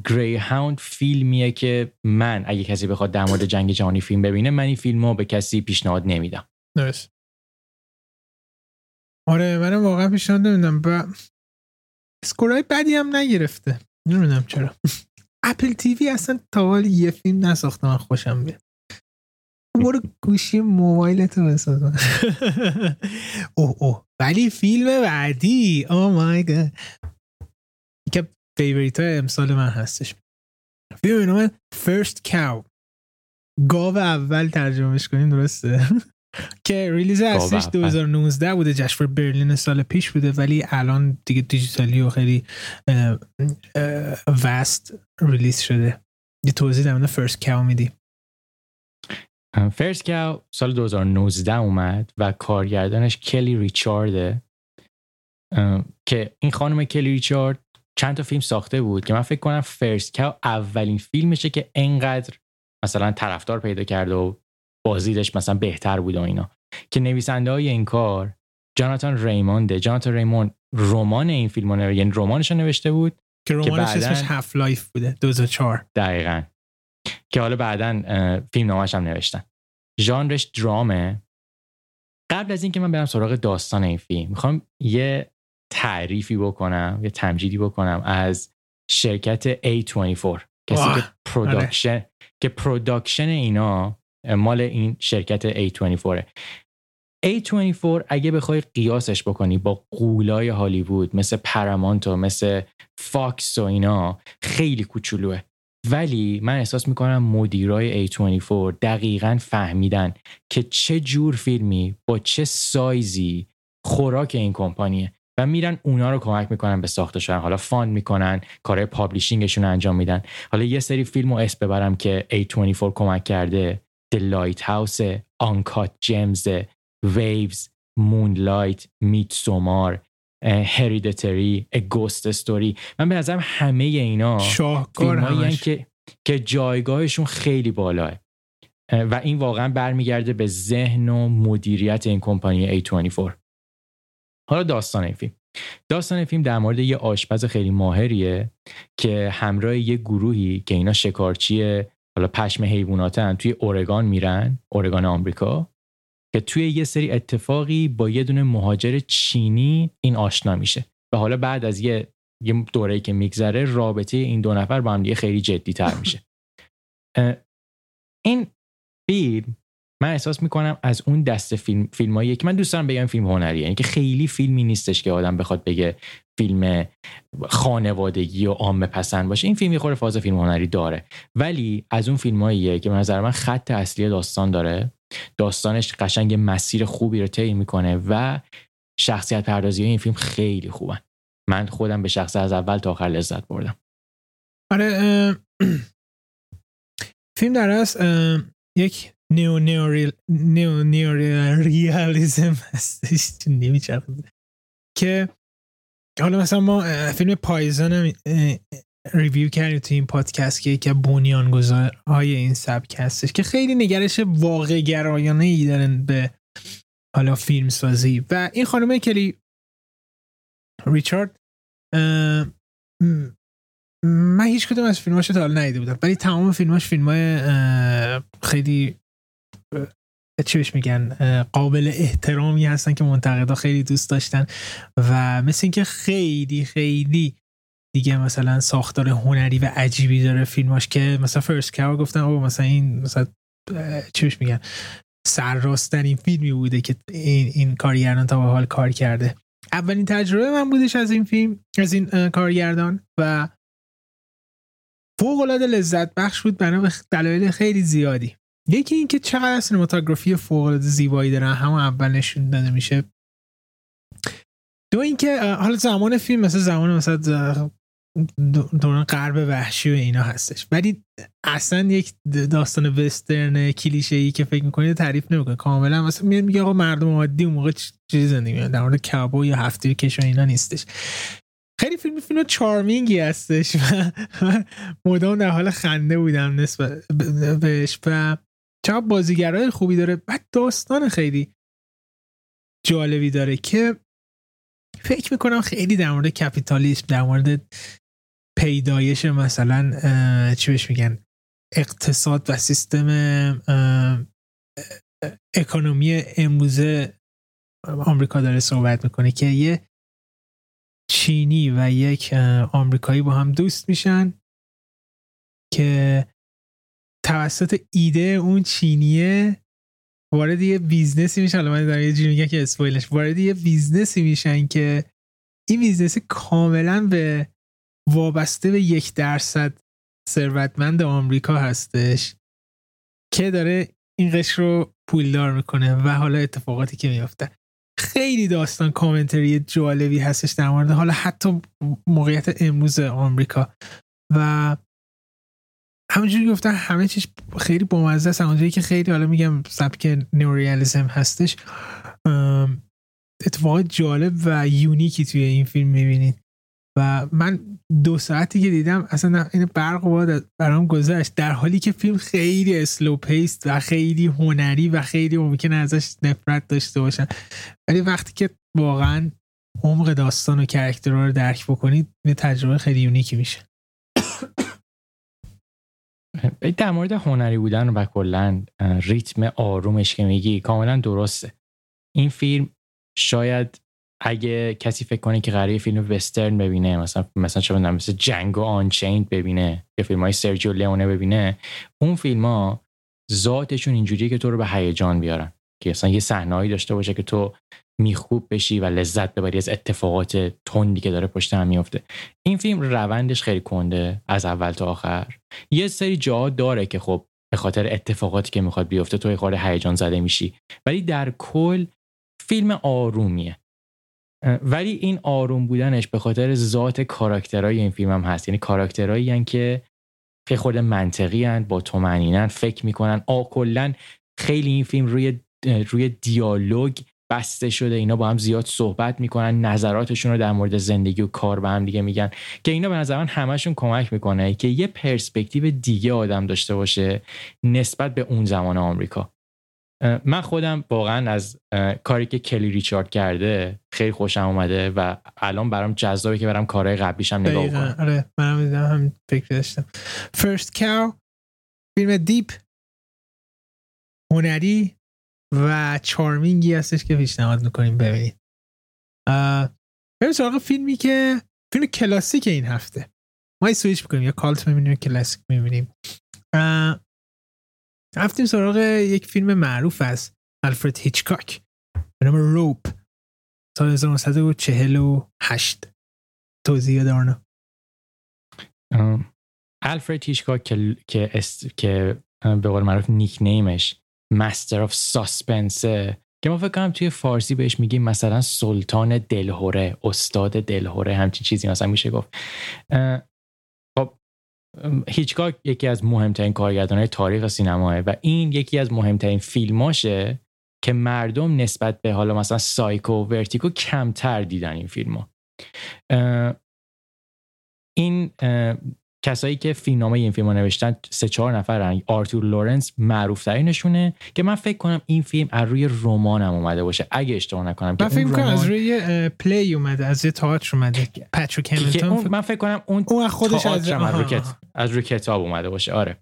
S1: گری هاوند فیلمیه که من اگه کسی بخواد در مورد جنگ جهانی فیلم ببینه من این فیلم رو به کسی پیشنهاد نمیدم.
S2: درست. آره منم واقعا پیشنهاد نمیدم. و score ای بدی هم نگرفته. نمی‌دونم چرا. Apple TV اصلا تا حالا یه فیلم نساخته من خوشم بیاد برو گوشی موبایلتو بساز. اوه اوه. ولی فیلم بعدی. oh my god که favorite های امسال من هستش. فیلم نام First Cow گاو اول ترجمهش کنیم درسته؟ که release اصلیش 2019 بوده. جشنواره برلین سال پیش بوده ولی الان دیگه دیجیتالی و خیلی vast release شده. یه توضیح در مورد First Cow میدی؟
S1: First Cow سال 2019 اومد و کارگردانش کلی ریچارده. که این خانم کلی ریچارد چند تا فیلم ساخته بود که من فکر کنم First Cow اولین فیلمشه که انقدر مثلا طرفدار پیدا کرده و بازیش مثلا بهتر بود و اینا. که نویسنده های این کار جاناتان ریمونده. جاناتان ریموند رمان این فیلم رو یعنی رمانش نوشته بود
S2: که رمانش اسمش Half Life بوده 2004
S1: دقیقا. که حالا بعدا فیلم نامش هم نوشتن. ژانرش درامه. قبل از اینکه من برم سراغ داستان این فیلم می‌خوام یه تعریفی بکنم یه تمجیدی بکنم از شرکت A24 کسی که production آره. که production اینا مال این شرکت A24. A24 اگه بخوای قیاسش بکنی با غولای هالیوود مثل پارامونت و مثل فاکس و اینا خیلی کوچولوه. ولی من احساس می‌کنم مدیرای A24 دقیقا فهمیدن که چه جور فیلمی با چه سایزی خوراک این کمپانیه و میرن اونا رو کمک می‌کنن به ساخته شدن حالا fund می‌کنن کار publishing شون انجام میدن. حالا یه سری فیلم رو اسم ببرم که A24 کمک کرده. The Lighthouse Uncut Gems Waves Moonlight Midsommar Hereditary Ghost Story من به نظرم همه اینا
S2: شاهکار
S1: که که جایگاهشون خیلی بالاه. و این واقعا برمیگرده به ذهن و مدیریت این کمپانی A24 حالا داستان این فیلم. داستان فیلم در مورد یه آشپز خیلی ماهریه که همراه یه گروهی که اینا شکارچی حالا پشم حیواناتن توی اورگان میرن اورگان آمریکا که توی یه سری اتفاقی با یه دونه مهاجر چینی این آشنا میشه. و حالا بعد از یه یه دوره‌ای که میگذره رابطه این دو نفر با هم دیگه خیلی جدی تر میشه این فیلم من احساس می‌کنم از اون دست فیلم فیلمایی که من دوست دارم بگم فیلم هنریه یعنی که خیلی فیلمی نیستش که آدم بخواد بگه فیلم خانوادگی و عام پسند باشه. این فیلم یه خورده فاز فیلم هنری داره. ولی از اون فیلماییه که به نظر من خط اصلی داستان داره. داستانش قشنگ مسیر خوبی رو طی می‌کنه و شخصیت پردازی این فیلم خیلی خوبن. من خودم به شخص از اول تا آخر لذت بردم.
S2: آره فیلم در یک neo neo neo neo realism هستش که حالا مثلا ما فیلم Paisan review کردیم تو این پادکست که یکی بنیانگذار های این سبک هستش که خیلی نگرش واقع گرایانه ای دارن به حالا فیلم سازی و این خانم کلی ریچارد من هیچ کدوم از فیلماش تا حالا ندیده بودم. ولی تمام فیلماش فیلم های خیلی چی بهش میگن؟ قابل احترامی هستن که منتقدا خیلی دوست داشتن و مثل اینکه خیلی خیلی دیگه مثلا ساختار هنری و عجیبی داره فیلماش که مثلا فرست کاور گفتن او مثلا این مثلا چی بهش میگن؟ سرراستنین فیلمی بوده که این, این کارگردان تا به حال کار کرده. اولین تجربه من بودش از این فیلم از این کارگردان و فوق العاده لذت بخش بود بنا به دلایل خیلی زیادی. یکی اینکه چقدر سینماتوگرافی فوق العاده زیبایی دارن همون اول نشون داده میشه. دو اینکه حالا زمان فیلم مثل زمان مثلا دوران غرب وحشی و اینا هستش. ولی اصلا یک داستان وسترن کلیشه ای که فکر می‌کنید تعریف نمی‌کنه. کاملا مثلا میاد میگه آقا مردم عادی اون موقع چیزی زندگی در مورد کابو یا هفته کش اینا نیستش. خیلی فیلم فیلم چارمینگی هستش. و مدام در حال خنده بودم نسبت بهش. و چقدر بازیگرای خوبی داره بعد داستان خیلی جالبی داره که فکر می‌کنم خیلی در مورد کپیتالیسم در مورد پیدایش مثلا چی بهش میگن؟ اقتصاد و سیستم economy امروزه آمریکا داره صحبت می‌کنه که یه چینی و یک آمریکایی با هم دوست میشن که توسط ایده اون چینیه وارد یه business ی میشن. حالا من دارم یه جوری میگم که spoil ش. وارد یه business ی میشن که این business کاملا به وابسته به یک درصد ثروتمند آمریکا هستش که داره این قشر رو پولدار می‌کنه و حالا اتفاقاتی که میافته. خیلی داستان commentary جالبی هستش در مورد حالا حتی موقعیت امروز آمریکا. و همونجوری گفتن همه چیز خیلی بامزه است. اونجایی که خیلی حالا میگم سبک نئورئالیسم هستش اتفاقات جالب و unique ی توی این فیلم می‌بینید. و من دو ساعتی که دیدم اصلا این برق باد برام گذشت. در حالی که فیلم خیلی slow paced و خیلی هنری و خیلی ممکنه ازش نفرت داشته باشن. ولی وقتی که واقعا عمق داستان و character ها رو درک بکنید یه تجربه خیلی unique ی میشه.
S1: در مورد هنری بودن و کلا ریتم آرومش که میگی کاملا درسته. این فیلم شاید اگه کسی فکر کنه که قراره فیلم وسترن ببینه مثلا مثلا چه مثل Django Unchained ببینه یا فیلم های سرجیو لئونه ببینه اون فیلم ها ذاتشون اینجوریه که تو رو به هیجان بیارن. که مثلا یه صحنه‌ای داشته باشه که تو میخوب بشی و لذت ببری از اتفاقات تندی که داره پشت هم میفته. این فیلم روندش خیلی کنده از اول تا آخر. یه سری جا داره که خب به خاطر اتفاقاتی که می‌خواد بیفته تو خورده هیجان زده میشی. ولی در کل فیلم آرومیه. ولی این آروم بودنش به خاطر ذات کاراکترهای این فیلم هم هست. یعنی کاراکترهایی که خیلی خود منطقی هن با تومنینن فکر می‌کنن. آ خیلی این فیلم روی روی دیالوگ بسته شده. اینا با هم زیاد صحبت می‌کنن نظراتشون رو در مورد زندگی و کار به هم دیگه میگن که اینا به نظر من همشون کمک می‌کنه که یه پرسپکتیو دیگه آدم داشته باشه نسبت به اون زمان آمریکا. من خودم واقعا از کاری که کلی ریچارد کرده خیلی خوشم اومده و الان برام جذابه که برم کارهای قبلیشم نگاه کنم
S2: آره منم هم فکر داشتم. First Cow فیلم deep هنری و charming ی هستش که پیشنهاد می‌کنیم ببینید بریم سراغ فیلمی که فیلم کلاسیک این هفته. ما سویچ می‌کنیم یا cult می‌بینیم کلاسیک می‌بینیم. رفتیم سراغ یک فیلم معروف از آلفرد هیچکاک به نام Rope سال 1948 توضیح دارنا
S1: الفرد هیچکاک که که, است... که به قول معروف نیک نیمش. مستر آف ساسپنسه که ما فکر کنم توی فارسی بهش میگیم مثلا سلطان دلهوره استاد دلهوره همچین چیزی مثلا میشه گفت خب هیچکاک یکی از مهمترین کارگردانهای تاریخ سینماه و این یکی از مهمترین فیلماشه که مردم نسبت به حالا مثلا سایکو و Vertigo کمتر دیدن این فیلم ها. این کسایی که فیلمنامه این فیلم رو نوشتن سه چهار نفرن. آرتور لورنس معروف ترینشونه که من فکر کنم این فیلم از روی رمانم اومده باشه. اگه اشتباه نکنم
S2: من فکر کنم از روی play اومده از روی تئاتر اومده. پاتریک همیلتون
S1: من فکر کنم اون,
S2: اون خودش از
S1: روی, از روی کتاب اومده باشه. آره.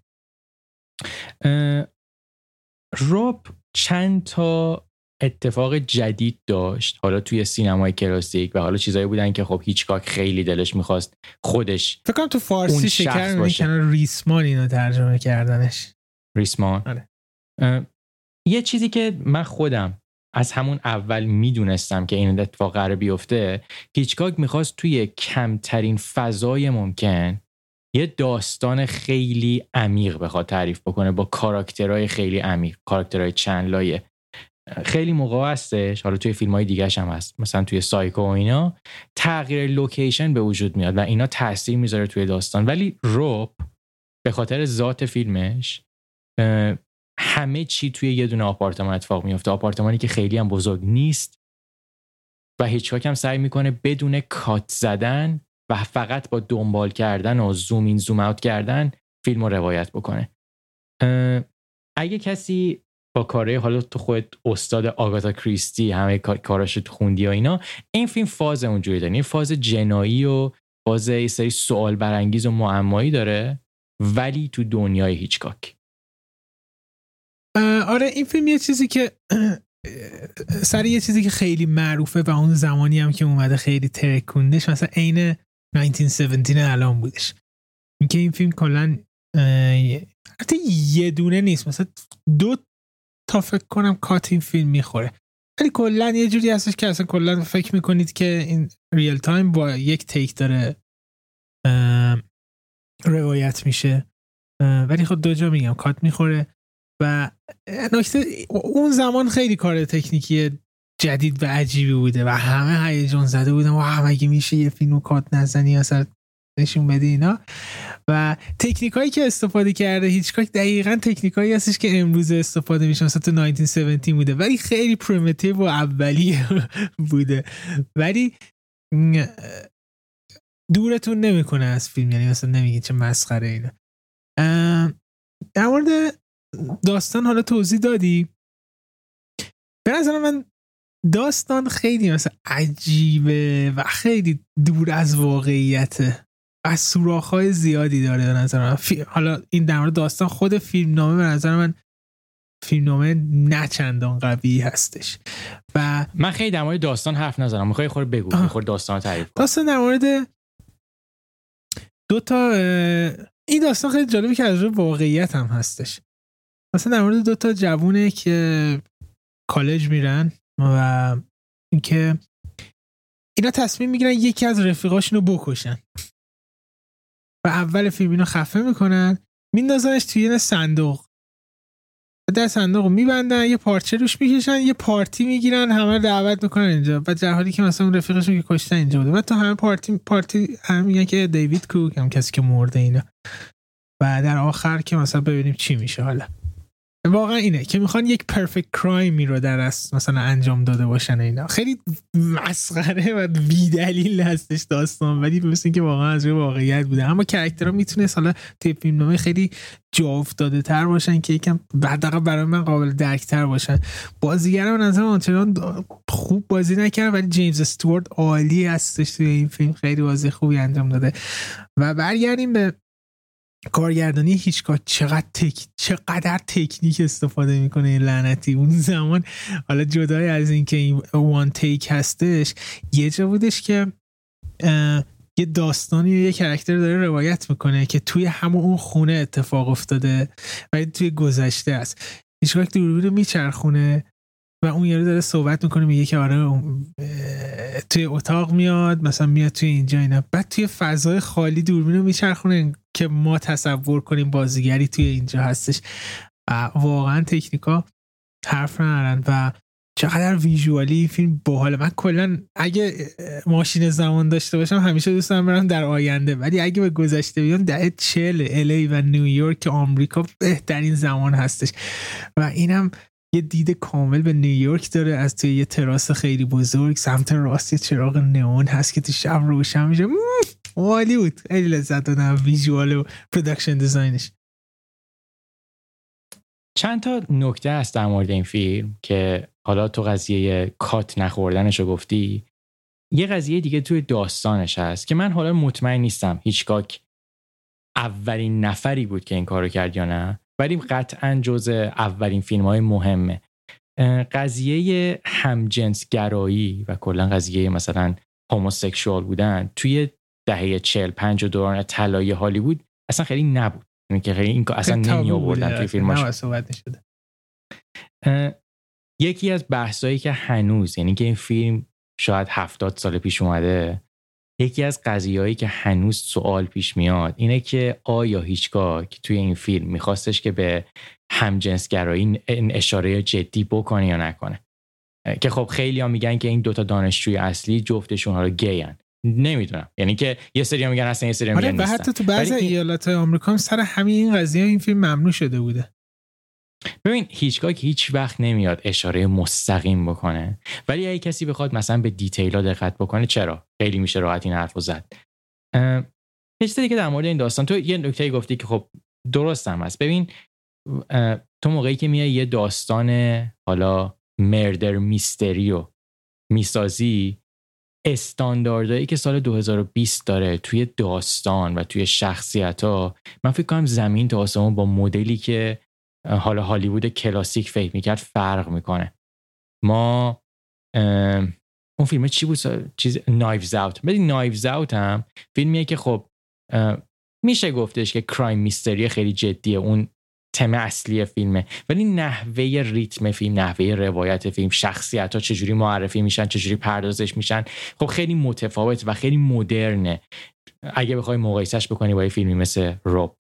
S1: روب چند تا اتفاق جدید داشت. حالا توی سینمای کلاسیک و حالا چیزایی بودن که خب هیچکاک خیلی دلش می‌خواست خودش
S2: فکر کنم تو فارسی شکر می‌کنن ریسمان اینو ترجمه کردنش.
S1: ریسمان؟
S2: آره.
S1: یه چیزی که من خودم از همون اول می‌دونستم که این اتفاق قرار بیفته هیچکاک می‌خواست توی کمترین فضای ممکن یه داستان خیلی عمیق بخواد تعریف بکنه با کاراکترهای خیلی عمیق کاراکترهای چند لایه خیلی موقع هستش حالا توی فیلم های دیگه هم هست. مثلا توی سایکو و اینا تغییر لوکیشن به وجود میاد و اینا تاثیر می‌ذاره توی داستان. ولی روپ به خاطر ذات فیلمش همه چی توی یه دونه آپارتمان اتفاق میفته آپارتمانی که خیلی هم بزرگ نیست و هیچ هم سعی می‌کنه بدون کات زدن و فقط با دنبال کردن و زوم این زوم اوت کردن فیلم رو روایت بکنه. اگه کسی با کاره حالا تو خود استاد آگاتا کریستی همه کاراش تو خوندی و اینا. این فیلم فاز اونجوری داره. این فاز جنایی و فاز یه سری سوال برانگیز و معمایی داره ولی تو دنیای هیچکاک.
S2: آره این فیلم یه چیزی که سر یه چیزی که خیلی معروفه و اون زمانی هم که اومده خیلی ترکوندش مثلا عین 1917 الان بودش. اینکه این فیلم کلا حتی یه دونه نیست مثلا دو تا فکر کنم کات این فیلم می‌خوره. ولی کلا یه جوری هستش که اصلا کلا فکر می‌کنید که این real time با یک take داره روایت میشه. ولی خب دو جا میگم کات می‌خوره و نکته اون زمان خیلی کار تکنیکی جدید و عجیبی بوده و همه هیجان زده بودن. و مگه میشه یه فیلم کات نزنی؟ اصلا نشون بده اینا. و تکنیک هایی که استفاده کرده هیچکاک دقیقا تکنیک هایی هستش که امروز استفاده میشه مثلا تو 1917 بوده. ولی خیلی پریمیتیو و اولی بوده. ولی دورتون نمی‌کنه از فیلم. یعنی مثلا نمیگید چه مسخره اینا. در مورد داستان حالا توضیح دادی. به نظر من داستان خیلی مثلا عجیبه و خیلی دور از واقعیته. از سوراخ های زیادی داره به نظر من. حالا این در مورد داستان خود فیلم نامه به نظر من فیلم نامه نه چندان قوی هستش. و
S1: من خیلی در مورد داستان حرف نزنم. می‌خوای خور بگو خور داستان تعریف کن.
S2: داستان در مورد دو تا این داستان خیلی جالبی که از روی واقعیت هم هستش. مثلا در مورد دو تا جوونه که کالج میرن و اینکه اینا تصمیم می‌گیرن یکی از رفیقاشونو بکشن. و اول فیلم اینو خفه می‌کنن میندازنش توی یه صندوق. در صندوق میبندن یه پارچه روش می‌کشن یه پارتی می‌گیرن همه دعوت می‌کنن اینجا. و در حالی که مثلا اون رفیقشون که کشتن اینجا بوده. و تو همه پارتی پارتی هم میگن که دیوید کوک هم کسی که مرده اینا. و در آخر که مثلا ببینیم چی میشه حالا. واقعا اینه که می‌خوان یک پرفکت کرایمی رو در است مثلا انجام داده باشن اینا. خیلی مسخره و دلیل هستش داستان ولی مثل اینکه واقعا از روی واقعیت بوده. اما کرکترها می‌تونه حالا توی فیلم نامه خیلی جا افتاده تر باشن که یکم حداقل برای من قابل درک تر باشن. بازیگر به نظر آنچنان خوب بازی نکرد ولی جیمز استوارد عالی هستش توی این فیلم. خیلی بازی خوبی انجام داده. و برگردیم به کارگردانی هیچگاه چقدر تک... چقدر تکنیک استفاده می‌کنه این لعنتی؟ اون زمان حالا جدای از اینکه این وان تیک هستش یه جا بودش که یه داستانی یه کرکتر داره روایت می‌کنه که توی همون اون خونه اتفاق افتاده و توی گذشته است. هیچگاه دوربین میچرخونه و اون یارو داره صحبت می‌کنه میگه که آره توی اتاق میاد مثلا میاد توی اینجا اینا. بعد توی فضای خالی دوربین رو میچرخونه که ما تصور کنیم بازیگری توی اینجا هستش. واقعا تکنیکا حرف ندارن و چقدر ویژوالی فیلم باحاله. من کلا اگه ماشین زمان داشته باشم همیشه دوست دارم برم در آینده. ولی اگه به گذشته بیام در چل الی و نیویورک آمریکا بهترین زمان هستش. و اینم یه دید کامل به نیویورک داره. از توی یه تراس خیلی بزرگ سمت راست یه چراغ نئون هست که تو شب روشن میشه. عالی بود. خیلی لذت دادم. ویژوال و production design ش
S1: چند تا نکته هست در مورد این فیلم که حالا تو قضیه کات نخوردنش رو گفتی؟ یه قضیه دیگه توی داستانش هست که من حالا مطمئن نیستم هیچکاک اولین نفری بود که این کارو کرد یا نه. ولی قطعا جز اولین فیلم های مهمه قضیه همجنسگرایی و کلا قضیه مثلا هوموسکشوال بودن توی دهه 45 و دوران طلایی هالیوود اصلا خیلی نبود. یعنی که خیلی این اصلا نمی آوردن توی فیلماش یکی از بحثایی که هنوز یعنی که این فیلم شاید هفتاد سال پیش اومده یکی از قضیهایی که هنوز سوال پیش میاد اینه که آیا هیچگاه توی این فیلم میخواستش که به همجنسگرایی این اشاره جدی بکنه یا نکنه؟ که خب خیلی ها میگن که این دوتا دانشجوی اصلی جفتشون حالا گیان نمی‌دونم. یعنی که یه سری میگن اصلا یه سری میگن
S2: آره حتی تو بعضی ایالات آمریکا سر همین این قضیه این فیلم ممنوع شده بوده.
S1: ببین هیچگاه هیچ وقت نمیاد اشاره مستقیم بکنه. ولی اگه کسی بخواد مثلا به دیتیل ها دقت بکنه چرا؟ خیلی میشه راحت این حرف زد. یه چیزی که در مورد این داستان. تو یه نکته گفتی که خب درست هم هست. ببین تو موقعی که میای یه داستان حالا مردر میستریو می‌سازی استانداردهایی که سال 2020 داره توی داستان و توی شخصیت ها من فکر کنم زمین تا آسمون با مدلی که حالا هالیوود کلاسیک فکر می‌کرد فرق می‌کنه. ما اون فیلم چی بود؟ چیز نایفز اوت ولی نایفز اوت هم فیلمیه که خب میشه گفتش که کرایم میستری خیلی جدیه اون تم اصلی فیلمه. ولی نحوه ریتم فیلم نحوه روایت فیلم شخصیت ها چجوری معرفی میشن چجوری پردازش میشن خب خیلی متفاوت و خیلی مدرنه. اگه بخوای مقایسش بکنی با یه فیلمی مثل روب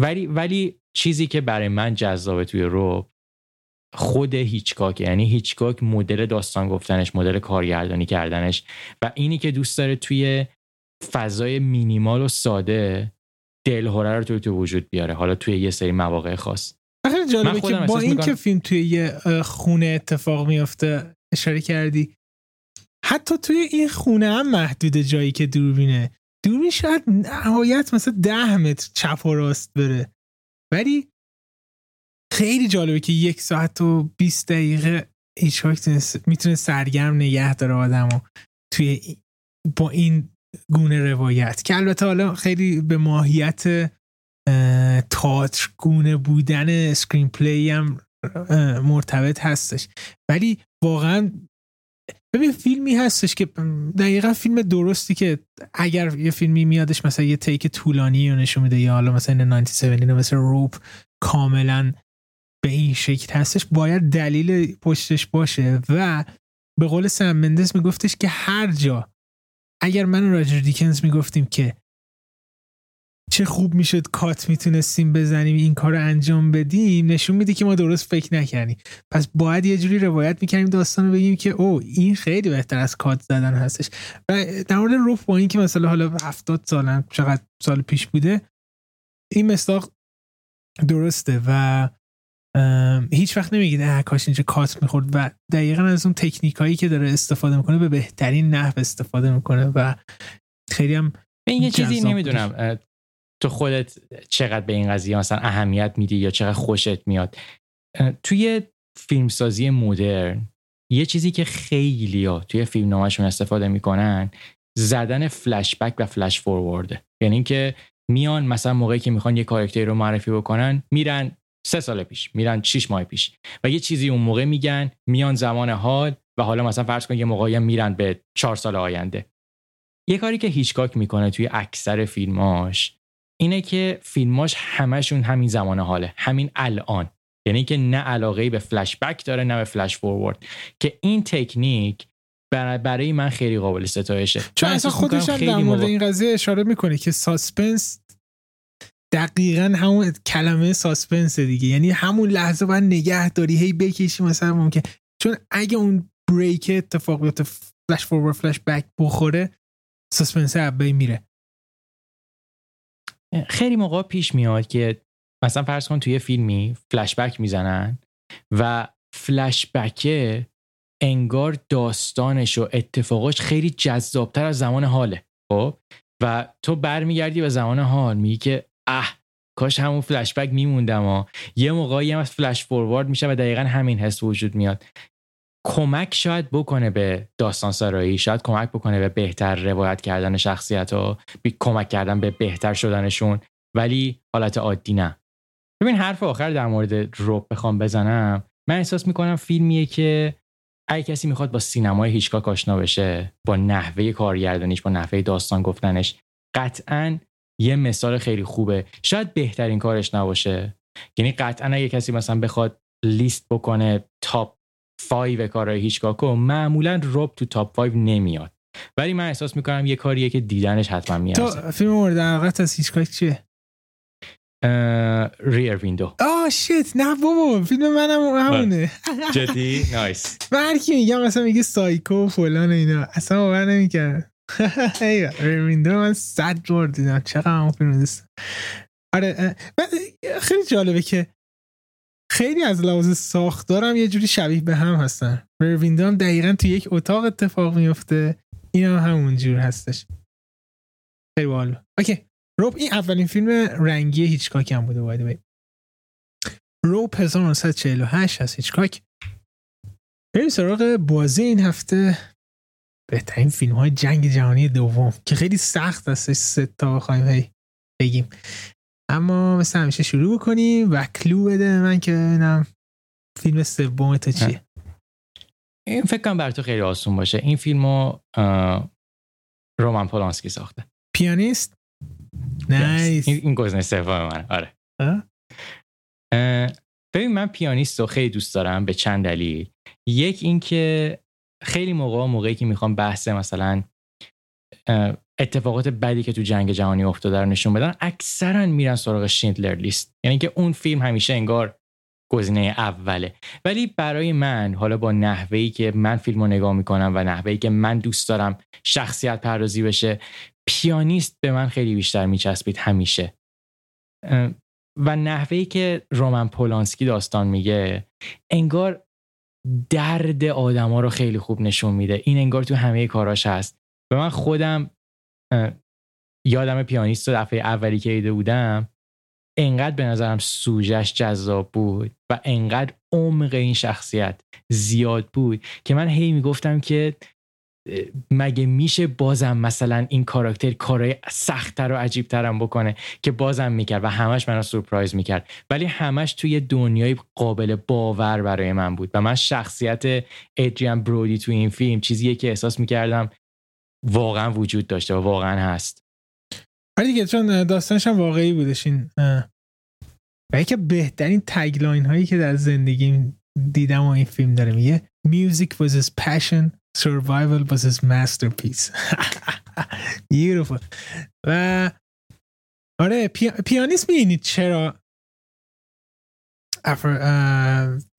S1: ولی ولی چیزی که برای من جذابه توی روب خود هیچکاک یعنی هیچکاک مدل داستان گفتنش مدل کارگردانی کردنش و اینی که دوست داره توی فضای مینیمال و ساده دلهوره رو توی تو وجود بیاره. حالا توی یه سری مواقع خاص.
S2: خیلی جالبه که با این که فیلم توی یه خونه اتفاق میافته اشاره کردی حتی توی این خونه هم محدود جایی که دوربینه. دوربین شاید نهایت مثلا ده متر چپ و راست بره. ولی خیلی جالبه که یک ساعت و 20 دقیقه هیچ می‌تونه سرگرم نگه داره آدم و توی با این گونه روایت. که البته حالا خیلی به ماهیت تاتر گونه بودن screenplay هم مرتبط هستش. ولی واقعا ببین فیلمی هستش که دقیقا فیلم درستی که اگر یه فیلمی میادش مثلا یه take طولانی رو نشون میده یا حالا مثلا 1917 مثل Rope کاملا به این شکل هستش باید دلیل پشتش باشه. و به قول سم مندس میگفتش که هر جا اگر من راجر دیکنز می‌گفتیم که چه خوب می‌شد کات می‌تونستیم بزنیم این کار رو انجام بدیم. نشون میده که ما درست فکر نکردیم. پس باید یه جوری روایت می‌کردیم داستان رو بگیم که او این خیلی بهتر از کات زدن هستش. و در مورد روف با این که مثلا حالا هفتاد سالن چقدر سال پیش بوده این مستاق درسته و هیچ وقت نمیگید اه کاش اینجا کات می‌خورد و دقیقا از اون تکنیک هایی که داره استفاده می‌کنه به بهترین نحو استفاده می‌کنه و خیلی هم
S1: این یه چیزی نمی‌دونم. تو خودت چقدر به این قضیه مثلا اهمیت میدی یا چقدر خوشت میاد؟ توی فیلمسازی مدرن یه چیزی که خیلی ها توی فیلم نامشون استفاده می‌کنن زدن فلش بک و فلش فورورده یعنی اینکه میان مثلا موقعی که می‌خوان یه کارکتری رو معرفی بکنن میرن سه سال پیش میرن شیش ماه پیش و یه چیزی اون موقع میگن میان زمان حال و حالا مثلا فرض کن یه موقعی میرن به چهار سال آینده. یه کاری که هیچکاک می‌کنه توی اکثر فیلماش اینه که فیلماش همشون همین زمان حاله. همین الان. یعنی که نه علاقه به فلش بک داره نه به فلش فورورد که این تکنیک برای من خیلی قابل ستایشه.
S2: چون اصلا خودش هم در مورد این قضیه اشاره می‌کنه که suspense دقیقا همون کلمه suspense دیگه. یعنی همون لحظه باید نگه داری هی بکشی مثلا ممکن. چون اگه اون break اتفاق بیفته flash forward فلش بک بخوره suspense از بین میره.
S1: خیلی موقع پیش میاد که مثلا فرض کن توی فیلمی فلش بک می‌زنن و فلش بکه انگار داستانش و اتفاقاش خیلی جذابتر از زمان حاله خب؟ و تو برمیگردی به زمان حال میگی که اه کاش همون فلش بک میموندم و یه موقعی هم از فلش فوروارد میشه و دقیقا همین حس وجود میاد. کمک شاید بکنه به داستان سرایی شاید کمک بکنه به بهتر روایت کردن شخصیت و کمک کردن به بهتر شدنشون. ولی حالت عادی نه. ببین حرف آخر در مورد روب بخوام بزنم. من احساس می‌کنم فیلمیه که اگه کسی می‌خواد با سینمای هیچکاک آشنا بشه با نحوه کارگردانیش با نحوه داستان گفتنش قطعا یه مثال خیلی خوبه. شاید بهترین کارش نباشه. یعنی قطعا اگه کسی مثلا بخواد لیست بکنه تاپ 5 کارهای هیچکاکو معمولا روب تو تاپ 5 نمیاد. ولی من احساس می‌کنم یه کاریه که دیدنش حتما میارزه.
S2: تو فیلم مورد علاقت از هیچکاک چیه؟
S1: Rear Window
S2: آه shit نه بابا فیلم منم همونه.
S1: جدی؟ nice
S2: من هر کی میگم مثلا میگه سایکو و فلان اینا اصلا باور نمی‌کرد Rear Window من صد بار دیدم. چقدر اون فیلم دوست آره خیلی جالبه که خیلی از لحاظ ساختارم یه جوری شبیه به هم هستن. هم دقیقا تو یک اتاق اتفاق میفته این هم همون جور هستش. خیلی باحال. اوکی. روب این اولین فیلم رنگی هیچکاک هم بوده باید بید روب 1948 از هیچکاک. بریم سراغ بازی این هفته. بهترین فیلم های جنگ جهانی دوم که خیلی سخت هستش سه تا هی بگیم. اما مثل همیشه شروع بکنیم و کلو بده من که ببینم فیلم سوم تو چیه.
S1: این فکر کنم بر تو خیلی آسون باشه. این فیلم رو رومن پولانسکی ساخته.
S2: پیانیست؟ نایس
S1: این گزینه سوم من آره. ببین من پیانیست رو خیلی دوست دارم به چند دلیل. یک اینکه خیلی موقع موقعی که می‌خوام بحث مثلا اتفاقات بدی که تو جنگ جهانی افتاده رو نشون بدن اکثرا میرن سراغ شیندلر لیست. یعنی که اون فیلم همیشه انگار گزینه اوله. ولی برای من حالا با نحوهی که من فیلم رو نگاه می‌کنم و نحوهی که من دوست دارم شخصیت پردازی بشه پیانیست به من خیلی بیشتر میچسبید همیشه. و نحوهی که رومن پولانسکی داستان میگه انگار درد آدما رو خیلی خوب نشون میده. این انگار تو همه کاراش هست. به من خودم یادم پیانیست و دفعه اولی که ایده بودم انقدر به نظرم سوژش جذاب بود و انقدر عمق این شخصیت زیاد بود که من هی می‌گفتم که مگه میشه بازم مثلا این کاراکتر کارهای سختتر و عجیبترم بکنه که بازم می‌کرد و همش منو سورپرایز می‌کرد. ولی همش توی دنیای قابل باور برای من بود و من شخصیت ادریان برودی توی این فیلم چیزیه که احساس می‌کردم واقعا وجود داشته و واقعا هست.
S2: ولی دیگه چون داستانش هم واقعی بودش این و یکی بهترین تگلاین هایی که در زندگی دیدم و این فیلم داره میگه music was his passion survival was his masterpiece. Beautiful. و آره پیانیست می‌بینید چرا؟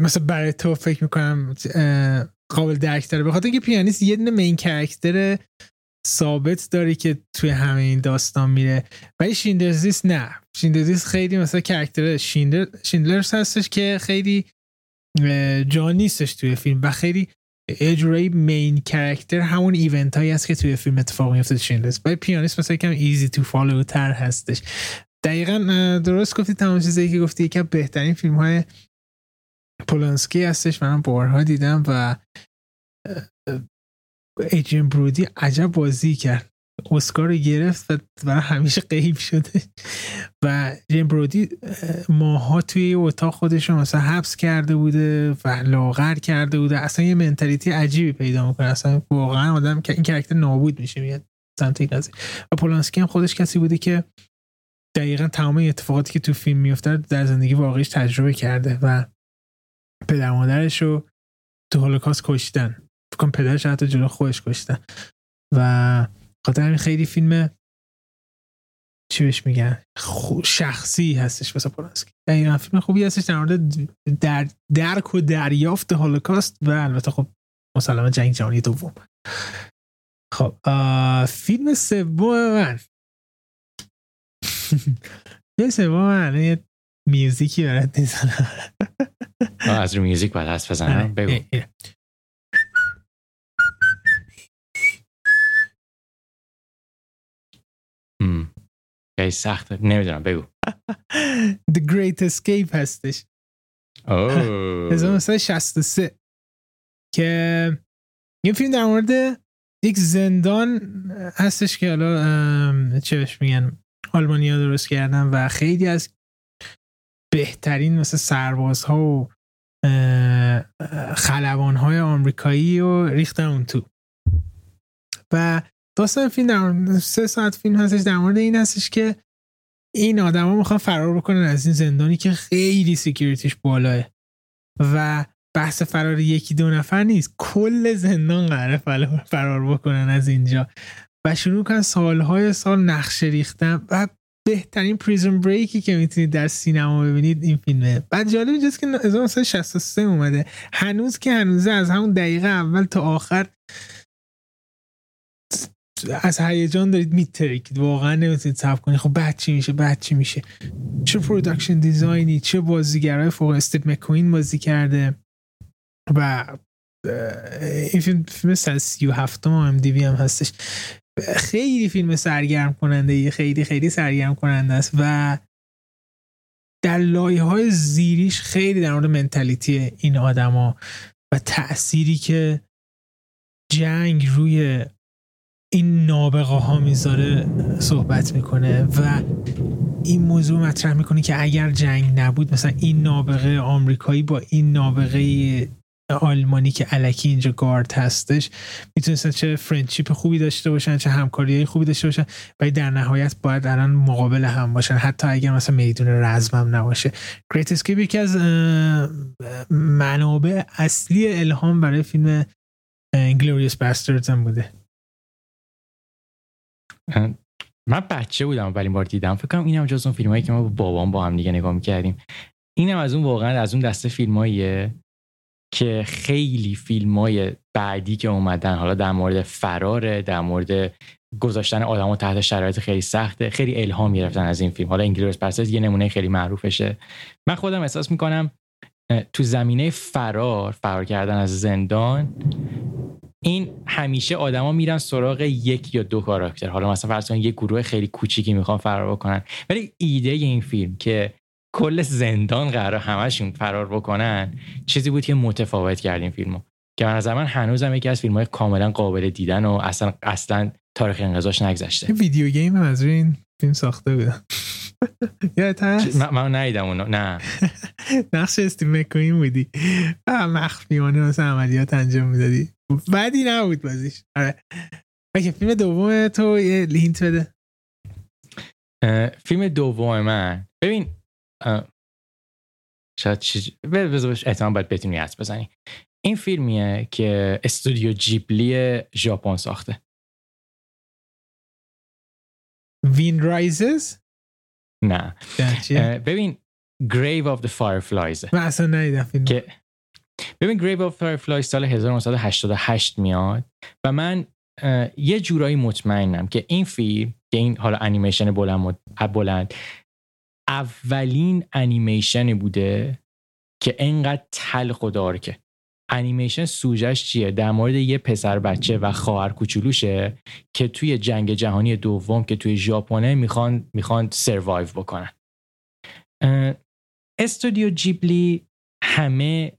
S2: مثلا برای تو فکر می‌کنم قابل درک داره. بخاطر اینکه پیانیست یه دونه مین کرکتر ثابت داره که توی همه این داستان میره. ولی Schindler's List نه. Schindler's List خیلی مثلا character شیندر Schindler's هستش که خیلی جا نیستش توی فیلم و خیلی اجرای main character همون event هایی هست که توی فیلم اتفاق میفته Schindler's. ولی پیانیست مثلا یکم easy to follow تر هستش. دقیقا درست گفتی تمام چیزایی که گفتی. یکم بهترین فیلم های پولانسکی هستش. من بارها دیدم و ایجین برودی عجب بازی کرد. اسکار رو گرفت و همیشه قیب شده. و جیم برودی ماها توی اتاق خودش رو مثلا حبس کرده بوده و لاغر کرده بوده. اصلا یه منتالیتی عجیبی پیدا می‌کنه. اصلا واقعا آدم این کرکتر نابود میشه میاد سمت این و پولانسکی هم خودش کسی بوده که دقیقا تمام اتفاقاتی که تو فیلم میفته در زندگی واقعیش تجربه کرده و پدر مادرش رو تو هولوکاست کشتن. فکر پدرش حتی جلو خودش کشتن. و خاطر خیلی فیلم چی بهش میگن؟ شخصی هستش واسه پولانسکی. دقیقا فیلم خوبی هستش در مورد در درک و دریافت هولوکاست و البته خب مسلما جنگ جهانی دوم. خب فیلم سوم من. فیلم سوم من یه میوزیکی برات می‌زنم
S1: از رو میوزیک باید هست بزنم؟ آره. بگو. خیلی سخته نمی‌دونم بگو.
S2: The Great Escape هستش. 1963 که این فیلم در مورد یک زندان هستش که حالا چه بهش میگن آلمانیا درست کردن و خیلی از بهترین مثل سربازها و خلبانهای آمریکایی رو ریختن اون تو. و داستان فیلم در سه ساعت فیلم هستش در مورد این هستش که این آدما می‌خوان فرار بکنن از این زندانی که خیلی سکیوریتیش بالاه. و بحث فرار یکی دو نفر نیست. کل زندان قراره فرار بکنن از اینجا. و شروع کن سالهای سال نقشه ریختن و بهترین prison break ی که می‌تونید در سینما ببینید این فیلمه. بعد جالب اینجاست که 1963 اومده. هنوز که هنوزه از همون دقیقه اول تا آخر از هیجان دارید میترکید. واقعا نمی‌تونید صبر کنید. خب بعد چی میشه؟ بعد چی میشه؟ چه production design ی چه بازیگرای فوق استیو مکوین بازی کرده و این فیلم فیلم 137 ام دی هم هستش. خیلی فیلم سرگرم کننده خیلی خیلی سرگرم کننده است و در لایه های زیریش خیلی در مورد منتالیتی این آدما و تأثیری که جنگ روی این نابغه ها می‌ذاره صحبت می‌کنه و این موضوع مطرح می‌کنه که اگر جنگ نبود مثلا این نابغه آمریکایی با این نابغه آلمانی که الکی اینجا گارد هستش می‌تونستن چه friendship خوبی داشته باشن چه همکاری خوبی داشته باشن ولی در نهایت باید الان مقابل هم باشن. حتی اگر مثلا میدون رزم هم نباشه. Great Escape یکی از منابع اصلی الهام برای فیلم Inglourious Basterds هم بوده.
S1: من بچه بودم ولی بار دیدم. فکر کنم اینم جز اون فیلمایی که ما با بابام با هم دیگه نگاه می‌کردیم. اینم از اون واقعا از اون دسته فیلماییه که خیلی فیلم های بعدی که اومدن حالا در مورد فراره در مورد گذاشتن آدمو تحت شرایط خیلی سخته خیلی الهام گرفتن از این فیلم. حالا انگلیس پرسز یه نمونه خیلی معروفشه. من خودم احساس می‌کنم تو زمینه فرار فرار کردن از زندان این همیشه آدما میرن سراغ یک یا دو کاراکتر. حالا مثلا فرض یک گروه خیلی کوچیکی می‌خوان فرار بکنن. ولی ایده این فیلم که کل زندان قرار همشون فرار بکنن چیزی بود که متفاوت کرد این فیلمو. که من از من هنوزم یکی از فیلم های کاملا قابل دیدن و اصلا اصلا تاریخ انقضاش نگذشته.
S2: ویدیو گیم از این فیلم ساخته
S1: یادت هست؟ من نیدم اونو. نه.
S2: نقش استیو مکوین بودی. مخفیانه مثلا عملیات انجام می‌دادی. بدی نبود بازیش. آره. فیلم دوم تو یه hint بده.
S1: فیلم دوم من. ببین شاید چیز احتمال باید بتونی حدس بزنی. این فیلمیه که استودیو جیبلی ژاپن ساخته.
S2: Wind Rises؟
S1: نه. ببین Grave of the Fireflies.
S2: من اصلا ندیدم فیلم.
S1: که ببین Grave of Fireflies سال 1988 میاد و من یه جورایی مطمئنم که این فیلم که این حالا انیمیشن بلند بلند اولین انیمیشنی بوده که انقدر تلخ و دارکه. انیمیشن سوژش چیه؟ در مورد یه پسر بچه و خواهر کوچولوشه که توی جنگ جهانی دوم که توی ژاپنه می‌خوان می‌خوان سروایو بکنن. استودیو جیبلی همه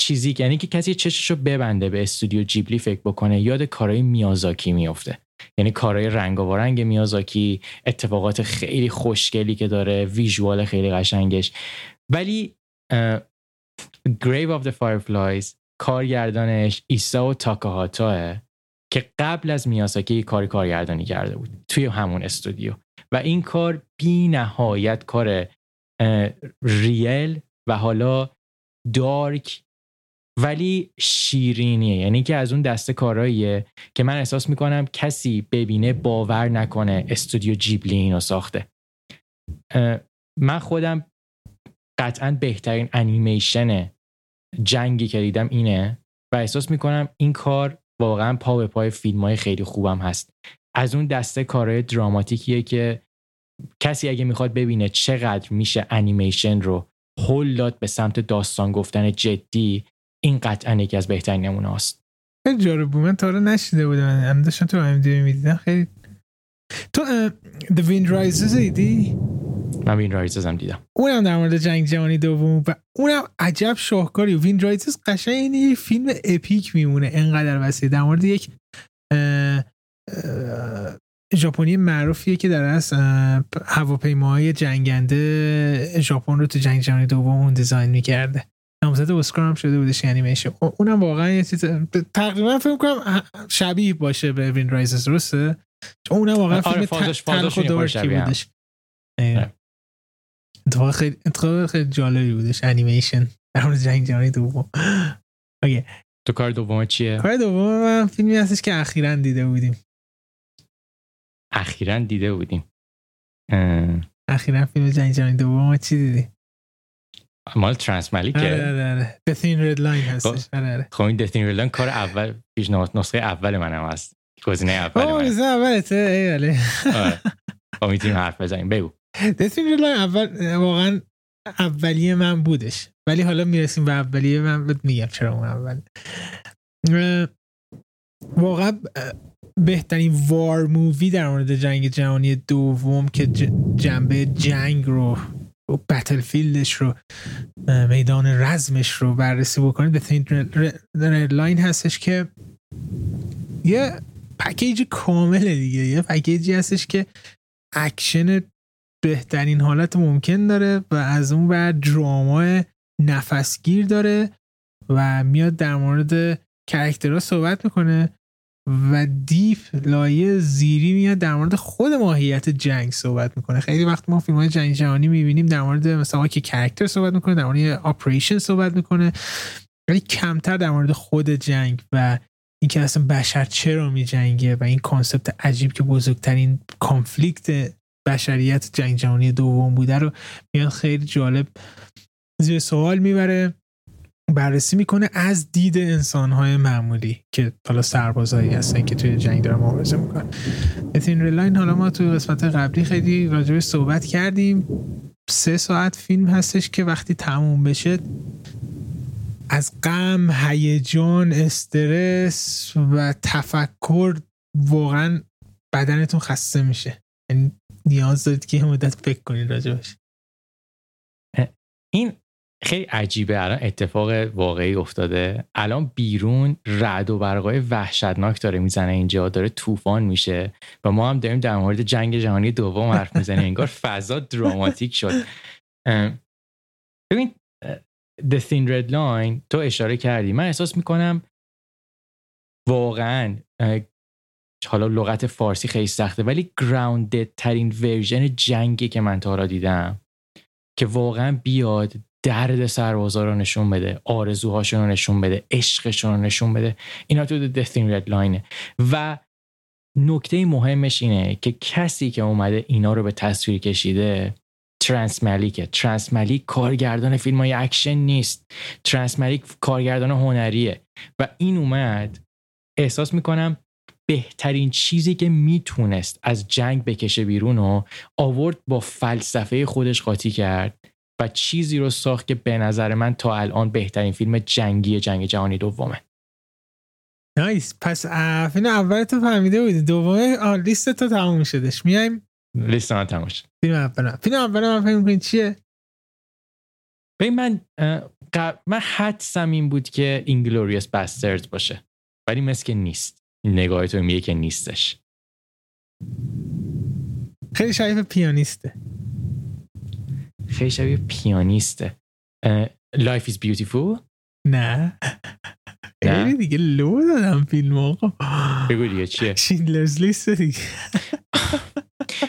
S1: چیزی یعنی که کسی چششو ببنده به استودیو جیبلی فکر بکنه یاد کارهای میازاکی میفته یعنی کارهای رنگ و رنگ میازاکی اتفاقات خیلی خوشگلی که داره ویژوال خیلی قشنگش. ولی Grave of the Fireflies کارگردانش ایسا و تاکاهاتاه که قبل از میاساکی کار کارگردانی کرده بود توی همون استودیو. و این کار بی نهایت کار ریل و حالا دارک ولی شیرینیه. یعنی که از اون دسته کاراییه که من احساس می‌کنم کسی ببینه باور نکنه استودیو جیبلی اینو ساخته. من خودم قطعا بهترین انیمیشن جنگی که دیدم اینه و احساس می‌کنم این کار واقعا پا به پای فیلم های خیلی خوبم هست. از اون دسته کارهای دراماتیکیه که کسی اگه می‌خواد ببینه چقدر میشه انیمیشن رو هل داد به سمت داستان گفتن جدی این قطعا یکی از بهترین نمونه هاست.
S2: خیلی جالب بود. من تا نشنیده بودم. من داشتم تو ام می‌دیدم. خیلی تو The Wind Rises دیدی؟
S1: من Wind Rises هم دیدم.
S2: اونم در مورد جنگ جهانی دوم و اونم عجب شاهکاری Wind Rises قشنگ یه فیلم epic میمونه. انقدر وسیع. در مورد یک ژاپنی معروفیه که در از هواپیماهای جنگنده ژاپن رو تو جنگ جهانی دوم اون design می‌کرده. نامزد اسکار هم شده بودش انیمیشن اونم واقعا یه چیز تقریبا فکر کنم شبیه باشه به Wind Rises درسته؟ اونم واقعا
S1: آره،
S2: فیلم
S1: تلخ و dark ی بودش.
S2: اتفاق خیلی اتفاق خیلی جالبی بودش انیمیشن در مورد جنگ جهانی دوم. okay.
S1: تو کار دوم چیه؟
S2: کار دوم من فیلمی هستش که اخیرا دیده بودیم.
S1: اخیرا دیده بودیم.
S2: اخیرا فیلم جنگ جهانی دوم چی دیدی؟
S1: مال ترنس مالیکه
S2: آره آره. آره The Thin Red Line هستش آره آره.
S1: خب این The Thin Red Line کار اول پیشنهاد نسخه اول منم هست. گزینه اول
S2: من گزینه اولته ای ولی.
S1: خب می‌تونیم حرف بزنیم. بگو.
S2: The Thin Red Line اول واقعا اولیه من بودش. ولی حالا می‌رسیم به اولیه من بهت میگم چرا اون اول. واقعا بهترین war movie در مورد جنگ جهانی دوم که جنبه جنگ رو و رو میدان رزمش رو بررسی بکنید. به لاین هستش که یه package کامله دیگه. یه package ی هستش که اکشن بهترین حالت ممکن داره و از اون بر drama نفسگیر داره و میاد در مورد character ها صحبت می‌کنه. و deep لایه زیری میاد در مورد خود ماهیت جنگ صحبت می‌کنه. خیلی وقت ما فیلم های جنگ جهانی می‌بینیم در مورد مثلا که character صحبت می‌کنه در مورد operation صحبت می‌کنه. ولی کمتر در مورد خود جنگ و اینکه اصلا بشر چرا میجنگه و این concept عجیب که بزرگترین conflict بشریت جنگ جهانی دوم بوده رو میاد خیلی جالب زیر سوال می‌بره. بررسی می‌کنه از دید انسانهای معمولی که حالا سربازایی هستن که توی جنگ دارن مبارزه می‌کنن. اتین ریلاین حالا ما توی قسمت قبلی خیلی راجبش صحبت کردیم. سه ساعت فیلم هستش که وقتی تموم بشه از غم هیجان استرس و تفکر واقعا بدنتون خسته میشه. یعنی نیاز دارید که مدت فکر کنید راجبش
S1: این خیلی عجیبه الان اتفاق واقعی افتاده. الان بیرون رعد و برقای وحشتناک داره می‌زنه اینجا داره طوفان میشه و ما هم داریم در مورد جنگ جهانی دوم حرف می‌زنیم. انگار فضا دراماتیک شد. ببین The Thin Red Line تو اشاره کردی. من احساس می‌کنم واقعا حالا لغت فارسی خیلی سخته ولی grounded ترین version جنگی که من تا حالا دیدم که واقعا بیاد درد سربازا رو نشون بده آرزوهاشون رو نشون بده عشقشون رو نشون بده. اینا تو The Thin Red Line ه و نکته مهمش اینه که کسی که اومده اینا رو به تصویر کشیده ترنس مالیکه. ترنس مالیک کارگردان فیلم های اکشن نیست. ترانس ملیک کارگردان هنریه. و این اومد احساس می‌کنم بهترین چیزی که می‌تونست از جنگ بکشه بیرون و آورد با فلسفه خودش قاطی کرد. و چیزی رو ساخت که به نظر من تا الان بهترین فیلم جنگی جنگ جهانی دومه.
S2: نایس. پس فیلم اول تو فهمیده بودی. دومه لیست تو تموم شدش. میایم؟
S1: لیست من تموم شد.
S2: فیلم اول. فیلم اول من فهمیم چیه؟
S1: ببین من من حدسم این بود که اینگلوریوس باسترز باشه. ولی مثل که نیست. نگاه تو میگه که نیستش.
S2: خیلی شبیه پیانیسته.
S1: خیلی شبیه پیانیسته. Life is beautiful
S2: نه. نه. دیگه لو دادم فیلم آقا
S1: بگو دیگه چیه؟
S2: شیندلرز لیست دیگه.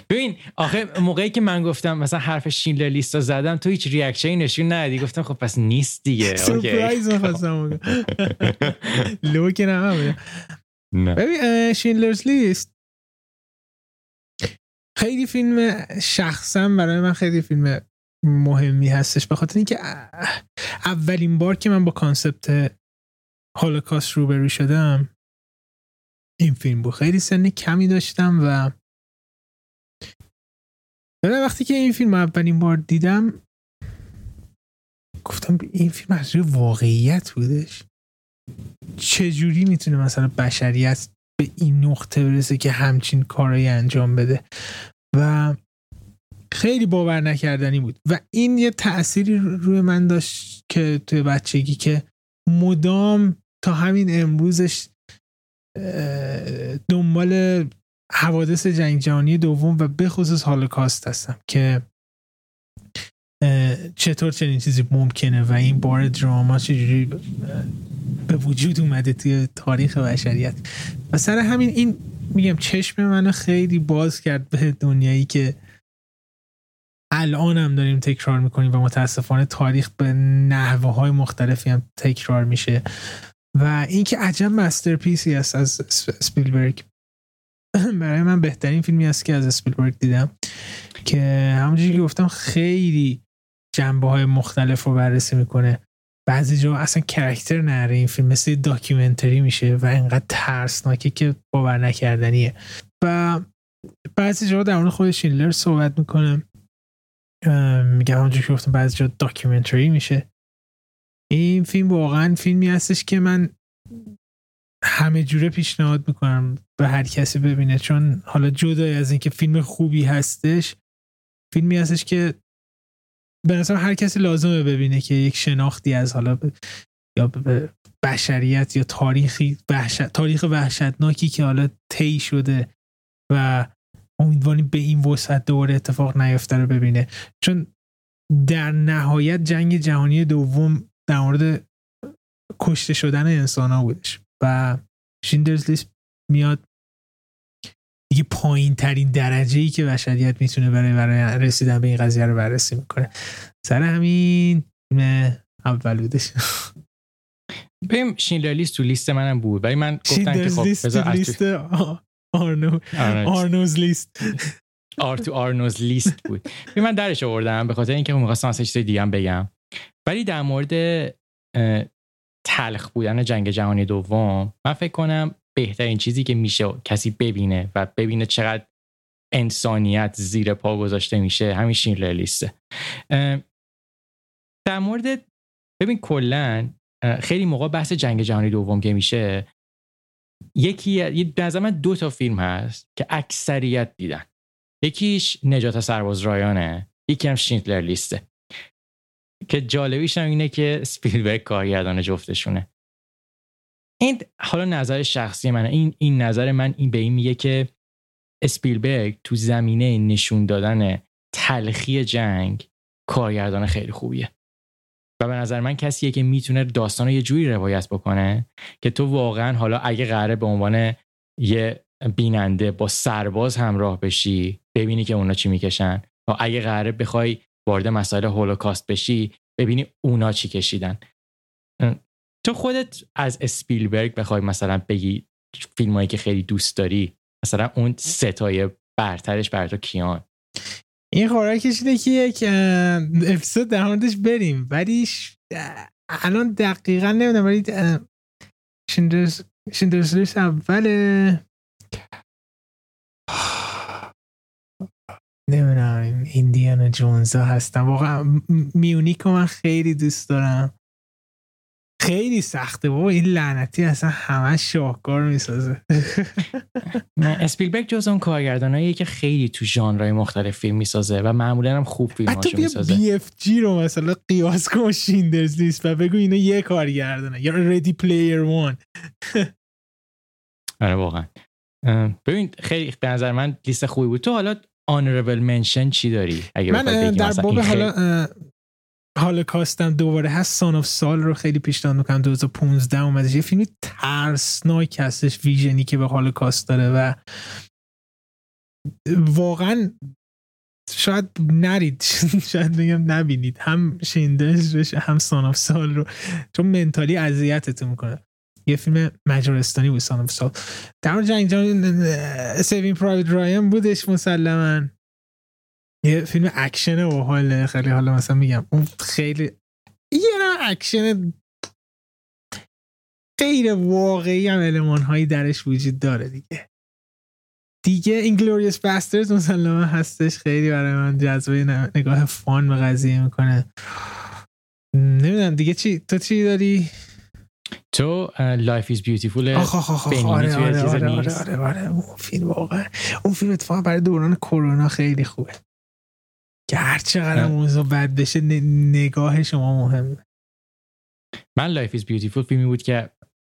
S1: ببین آخه موقعی که من گفتم مثلا حرف Schindler's List رو زدم تو هیچ reaction ی نشون ندی گفتم خب پس نیست دیگه.
S2: سورپرایز می‌خواستم لو که نه ببین Schindler's List خیلی فیلم شخصا برای من خیلی فیلم مهمی هستش. به خاطر اینکه اولین بار که من با concept هولوکاست روبرو شدم این فیلم بود. خیلی سن کمی داشتم و وقتی که این فیلم اولین بار دیدم گفتم این فیلم از روی واقعیت بودش. چجوری می‌تونه مثلا بشریت به این نقطه برسه که همچین کارایی انجام بده؟ و خیلی باور نکردنی بود. و این یه تأثیری روی من داشت که توی بچگی که مدام تا همین امروزش دنبال حوادث جنگ جهانی دوم و به خصوص هالوکاست هستم که چطور چنین چیزی ممکنه و این بار دراما چجوری به وجود اومده توی تاریخ بشریت. و سر همین این میگم چشم منو خیلی باز کرد به دنیایی که الان هم داریم تکرار می‌کنیم و متاسفانه تاریخ به نحوه های مختلفی هم تکرار میشه. و اینکه عجب masterpiece ی است از اسپیلبرگ. برای من بهترین فیلمی است که از اسپیلبرگ دیدم. که همونجوری که گفتم خیلی جنبه های مختلف رو بررسی می‌کنه. بعضی جا اصلا character نداره این فیلم مثل documentary میشه و انقدر ترسناکه که باور نکردنیه. و بعضی جا در مورد خود شیندلر صحبت می‌کنه. میگم همونجوری که گفتم بعضی جا documentary میشه. این فیلم واقعا فیلمی هستش که من همه جوره پیشنهاد می‌کنم به هر کسی ببینه چون حالا جدای از اینکه فیلم خوبی هستش فیلمی هستش که به نظر هر کسی لازمه ببینه که یک شناختی از حالا یا به بشریت یا تاریخی وحشت، تاریخ وحشتناکی که حالا طی شده و امیدواریم به این وسعت دوباره اتفاق نیفته رو ببینه. چون در نهایت جنگ جهانی دوم در مورد کشته شدن انسان ها بودش و شیندرز لیست میاد. دیگه پایین ترین درجه ای که بشریت می‌تونه برای برای رسیدن به این قضیه رو بررسی می‌کنه. سر همین اول بودش.
S1: بیم شیندر لیست تو لیست منم بود. ولی من گفتم که خب
S2: لیست لیست آرنو آرنوز لیست.
S1: آر تو آرنوز لیست بود. من درش آوردم به خاطر اینکه می‌خواستم اصلا چیز دیگه بگم. ولی در مورد تلخ بودن جنگ جهانی دوم من فکر کنم بهترین چیزی که میشه کسی ببینه و ببینه چقدر انسانیت زیر پا گذاشته میشه همین شینلر لیسته. در مورد ببین کلا خیلی موقع بحث جنگ جهانی دوم که میشه یکی به من دو تا فیلم هست که اکثریت دیدن. یکیش نجات سرباز رایانه یکی هم شینتلر لیسته. که جالبیش هم اینه که سپیلبرگ کارگردان جفتشونه. این حالا نظر شخصی منه. این این نظر من این به این میگه که اسپیلبرگ تو زمینه نشون دادن تلخی جنگ کارگردان خیلی خوبیه. و به نظر من کسیه که می‌تونه داستان رو یه جوری روایت بکنه که تو واقعا حالا اگه قراره به عنوان یه بیننده با سرباز همراه بشی ببینی که اونا چی می‌کشن. و اگه قراره بخوای وارد مسائل هولوکاست بشی ببینی اونا چی کشیدن. تو خودت از اسپیلبرگ بخوای مثلا بگی فیلمایی که خیلی دوست داری مثلا اون ستای برترش بر تو کیان؟
S2: این خوراکش اینه که یک اپیزود در موردش بریم. ولی الان دقیقا نمی‌دونم ولی شندرز اوله. نمی‌دونم ایندیانا جونزا هستم واقعا میونیک من خیلی دوست دارم. خیلی سخته. بابا این لعنتی اصلا همه شاهکار می‌سازه.
S1: نه اسپیلبرگ جز اون کارگردانایی که خیلی تو ژانرهای مختلف فیلم می‌سازه و معمولا هم خوب فیلم هاشو می‌سازه.
S2: بی BFG رو مثلا قیاس کن Schindler's List و بگو اینا یه کارگردانه. یا Ready Player One
S1: آره واقعا. ببین خیلی به نظر من لیست خوبی بود. تو حالا honorable mention چی داری؟
S2: اگه من در باب حالا هالوکاستم دوباره هست. Son of Saul رو خیلی پیشنهاد می‌کنم. 2015 اومده. یه فیلمی ترسناک هستش vision ی که به هالوکاست داره و واقعا شاید نرید. شاید بگم نبینید. هم Schindler's List هم Son of Saul رو. چون mentally اذیتتون می‌کنه. یه فیلم مجارستانی بود Son of Saul در جنگ جهانی Saving Private Ryan بودش مسلما. یه فیلم اکشن و حال خیلی حالا مثلا میگم اون خیلی یه اکشن غیر واقعی هم المان هایی درش وجود داره دیگه. دیگه Inglourious Basterds مسلما هستش. خیلی برای من جذابه نگاه fun به قضیه می‌کنه. نمی‌دونم دیگه چی تو چی داری؟
S1: تو
S2: Life Is Beautiful آره آره آره آره, آره, آره, اون فیلم واقعا اون فیلم اتفاقا برای دوران کرونا خیلی خوبه. که هر چقدر موضوع بد بشه نگاه شما مهمه
S1: من Life Is Beautiful فیلمی بود که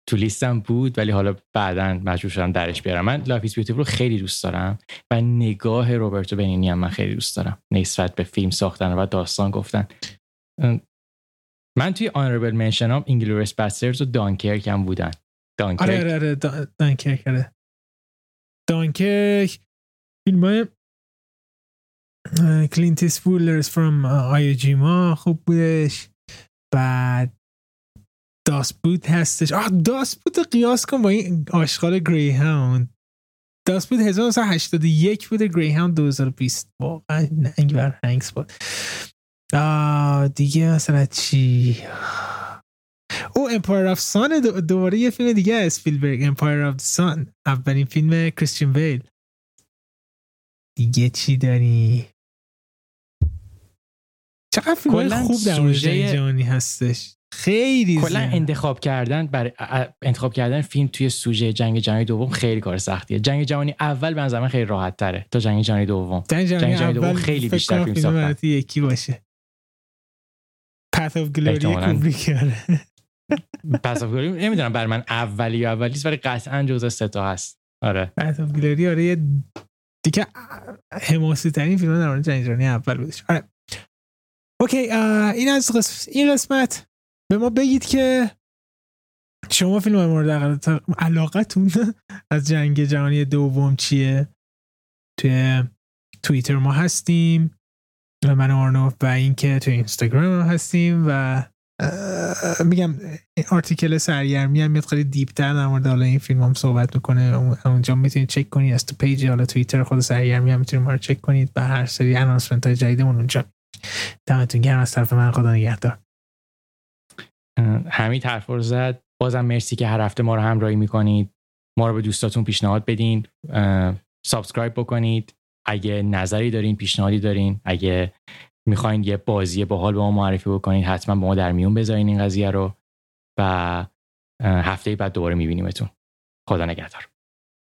S1: تو لیستم بود ولی حالا بعدا مجبور شدم درش بیارم. من Life Is Beautiful رو خیلی دوست دارم و نگاه روبرتو بنینی هم من خیلی دوست دارم. نسبت به فیلم ساختن و داستان گفتن. من توی honorable mention هم Inglourious Basterds و دانکرک هم بودن.
S2: دانکرک آره آره آره دانکرک آره. دانکرک فیلم های کلینت ایستوود Letters from Iwo Jima خوب بودش. بعد Das Boot هستش. آه Das Boot قیاس کن با این آشغال Greyhound بود 1981 بوده. Greyhound 2020 واقعا ننگ بر هنکس بود. دیگه مثلا چی؟ او Empire of Sun دوباره یه فیلم دیگه اسپیلبرگ Empire of Sun اولین فیلم کریستیان بیل دیگه چی داری؟ چقدر فیلم خوب در مورد جهانی هستش. خیلی
S1: کلا انتخاب کردن برای انتخاب کردن فیلم توی سوژه جنگ جهانی دوم خیلی کار سختیه. جنگ جهانی اول به نظر خیلی راحت تره تا جنگ جهانی دوم.
S2: جنگ جهانی, دوم
S1: خیلی بیشتر فیلم ساختن
S2: یکی باشه. Path of Glory کوبریک
S1: Path of Glory نمی‌دونم برای من اولی یا اولیست ولی قطعا جزء سه تا هست. آره.
S2: Path of Glory آره دیگه حماسی ترین فیلم در مورد جنگ جهانی اول بودش. آره. okay این از این قسمت. به ما بگید که شما فیلم مورد علاقتون از جنگ جهانی دوم چیه؟ توی توییتر ما هستیم و من آرنوف و اینکه توی اینستاگرام هم هستیم و میگم article سرگرمی هم میاد خیلی deepتر در مورد حالا این فیلم هم صحبت می‌کنه. اونجا می‌تونید چک کنید. از تو پیج حالا توییتر خود سرگرمی هم می‌تونید ما رو چک کنید. و هر سری announcement های جدیدمون اونجا. دمتون گرم از طرف من خدا نگهدار.
S1: همین حرف رو زد. بازم مرسی که هر هفته ما رو همراهی می‌کنید. ما رو به دوستاتون پیشنهاد بدین. سابسکرایب بکنید. اگه نظری دارین پیشنهادی دارین. اگه می‌خواین یه بازی باحال به ما معرفی بکنید حتما با ما در میون بذارین این قضیه رو. و هفته بعد دوباره میبینیمتون. خدا نگهدار.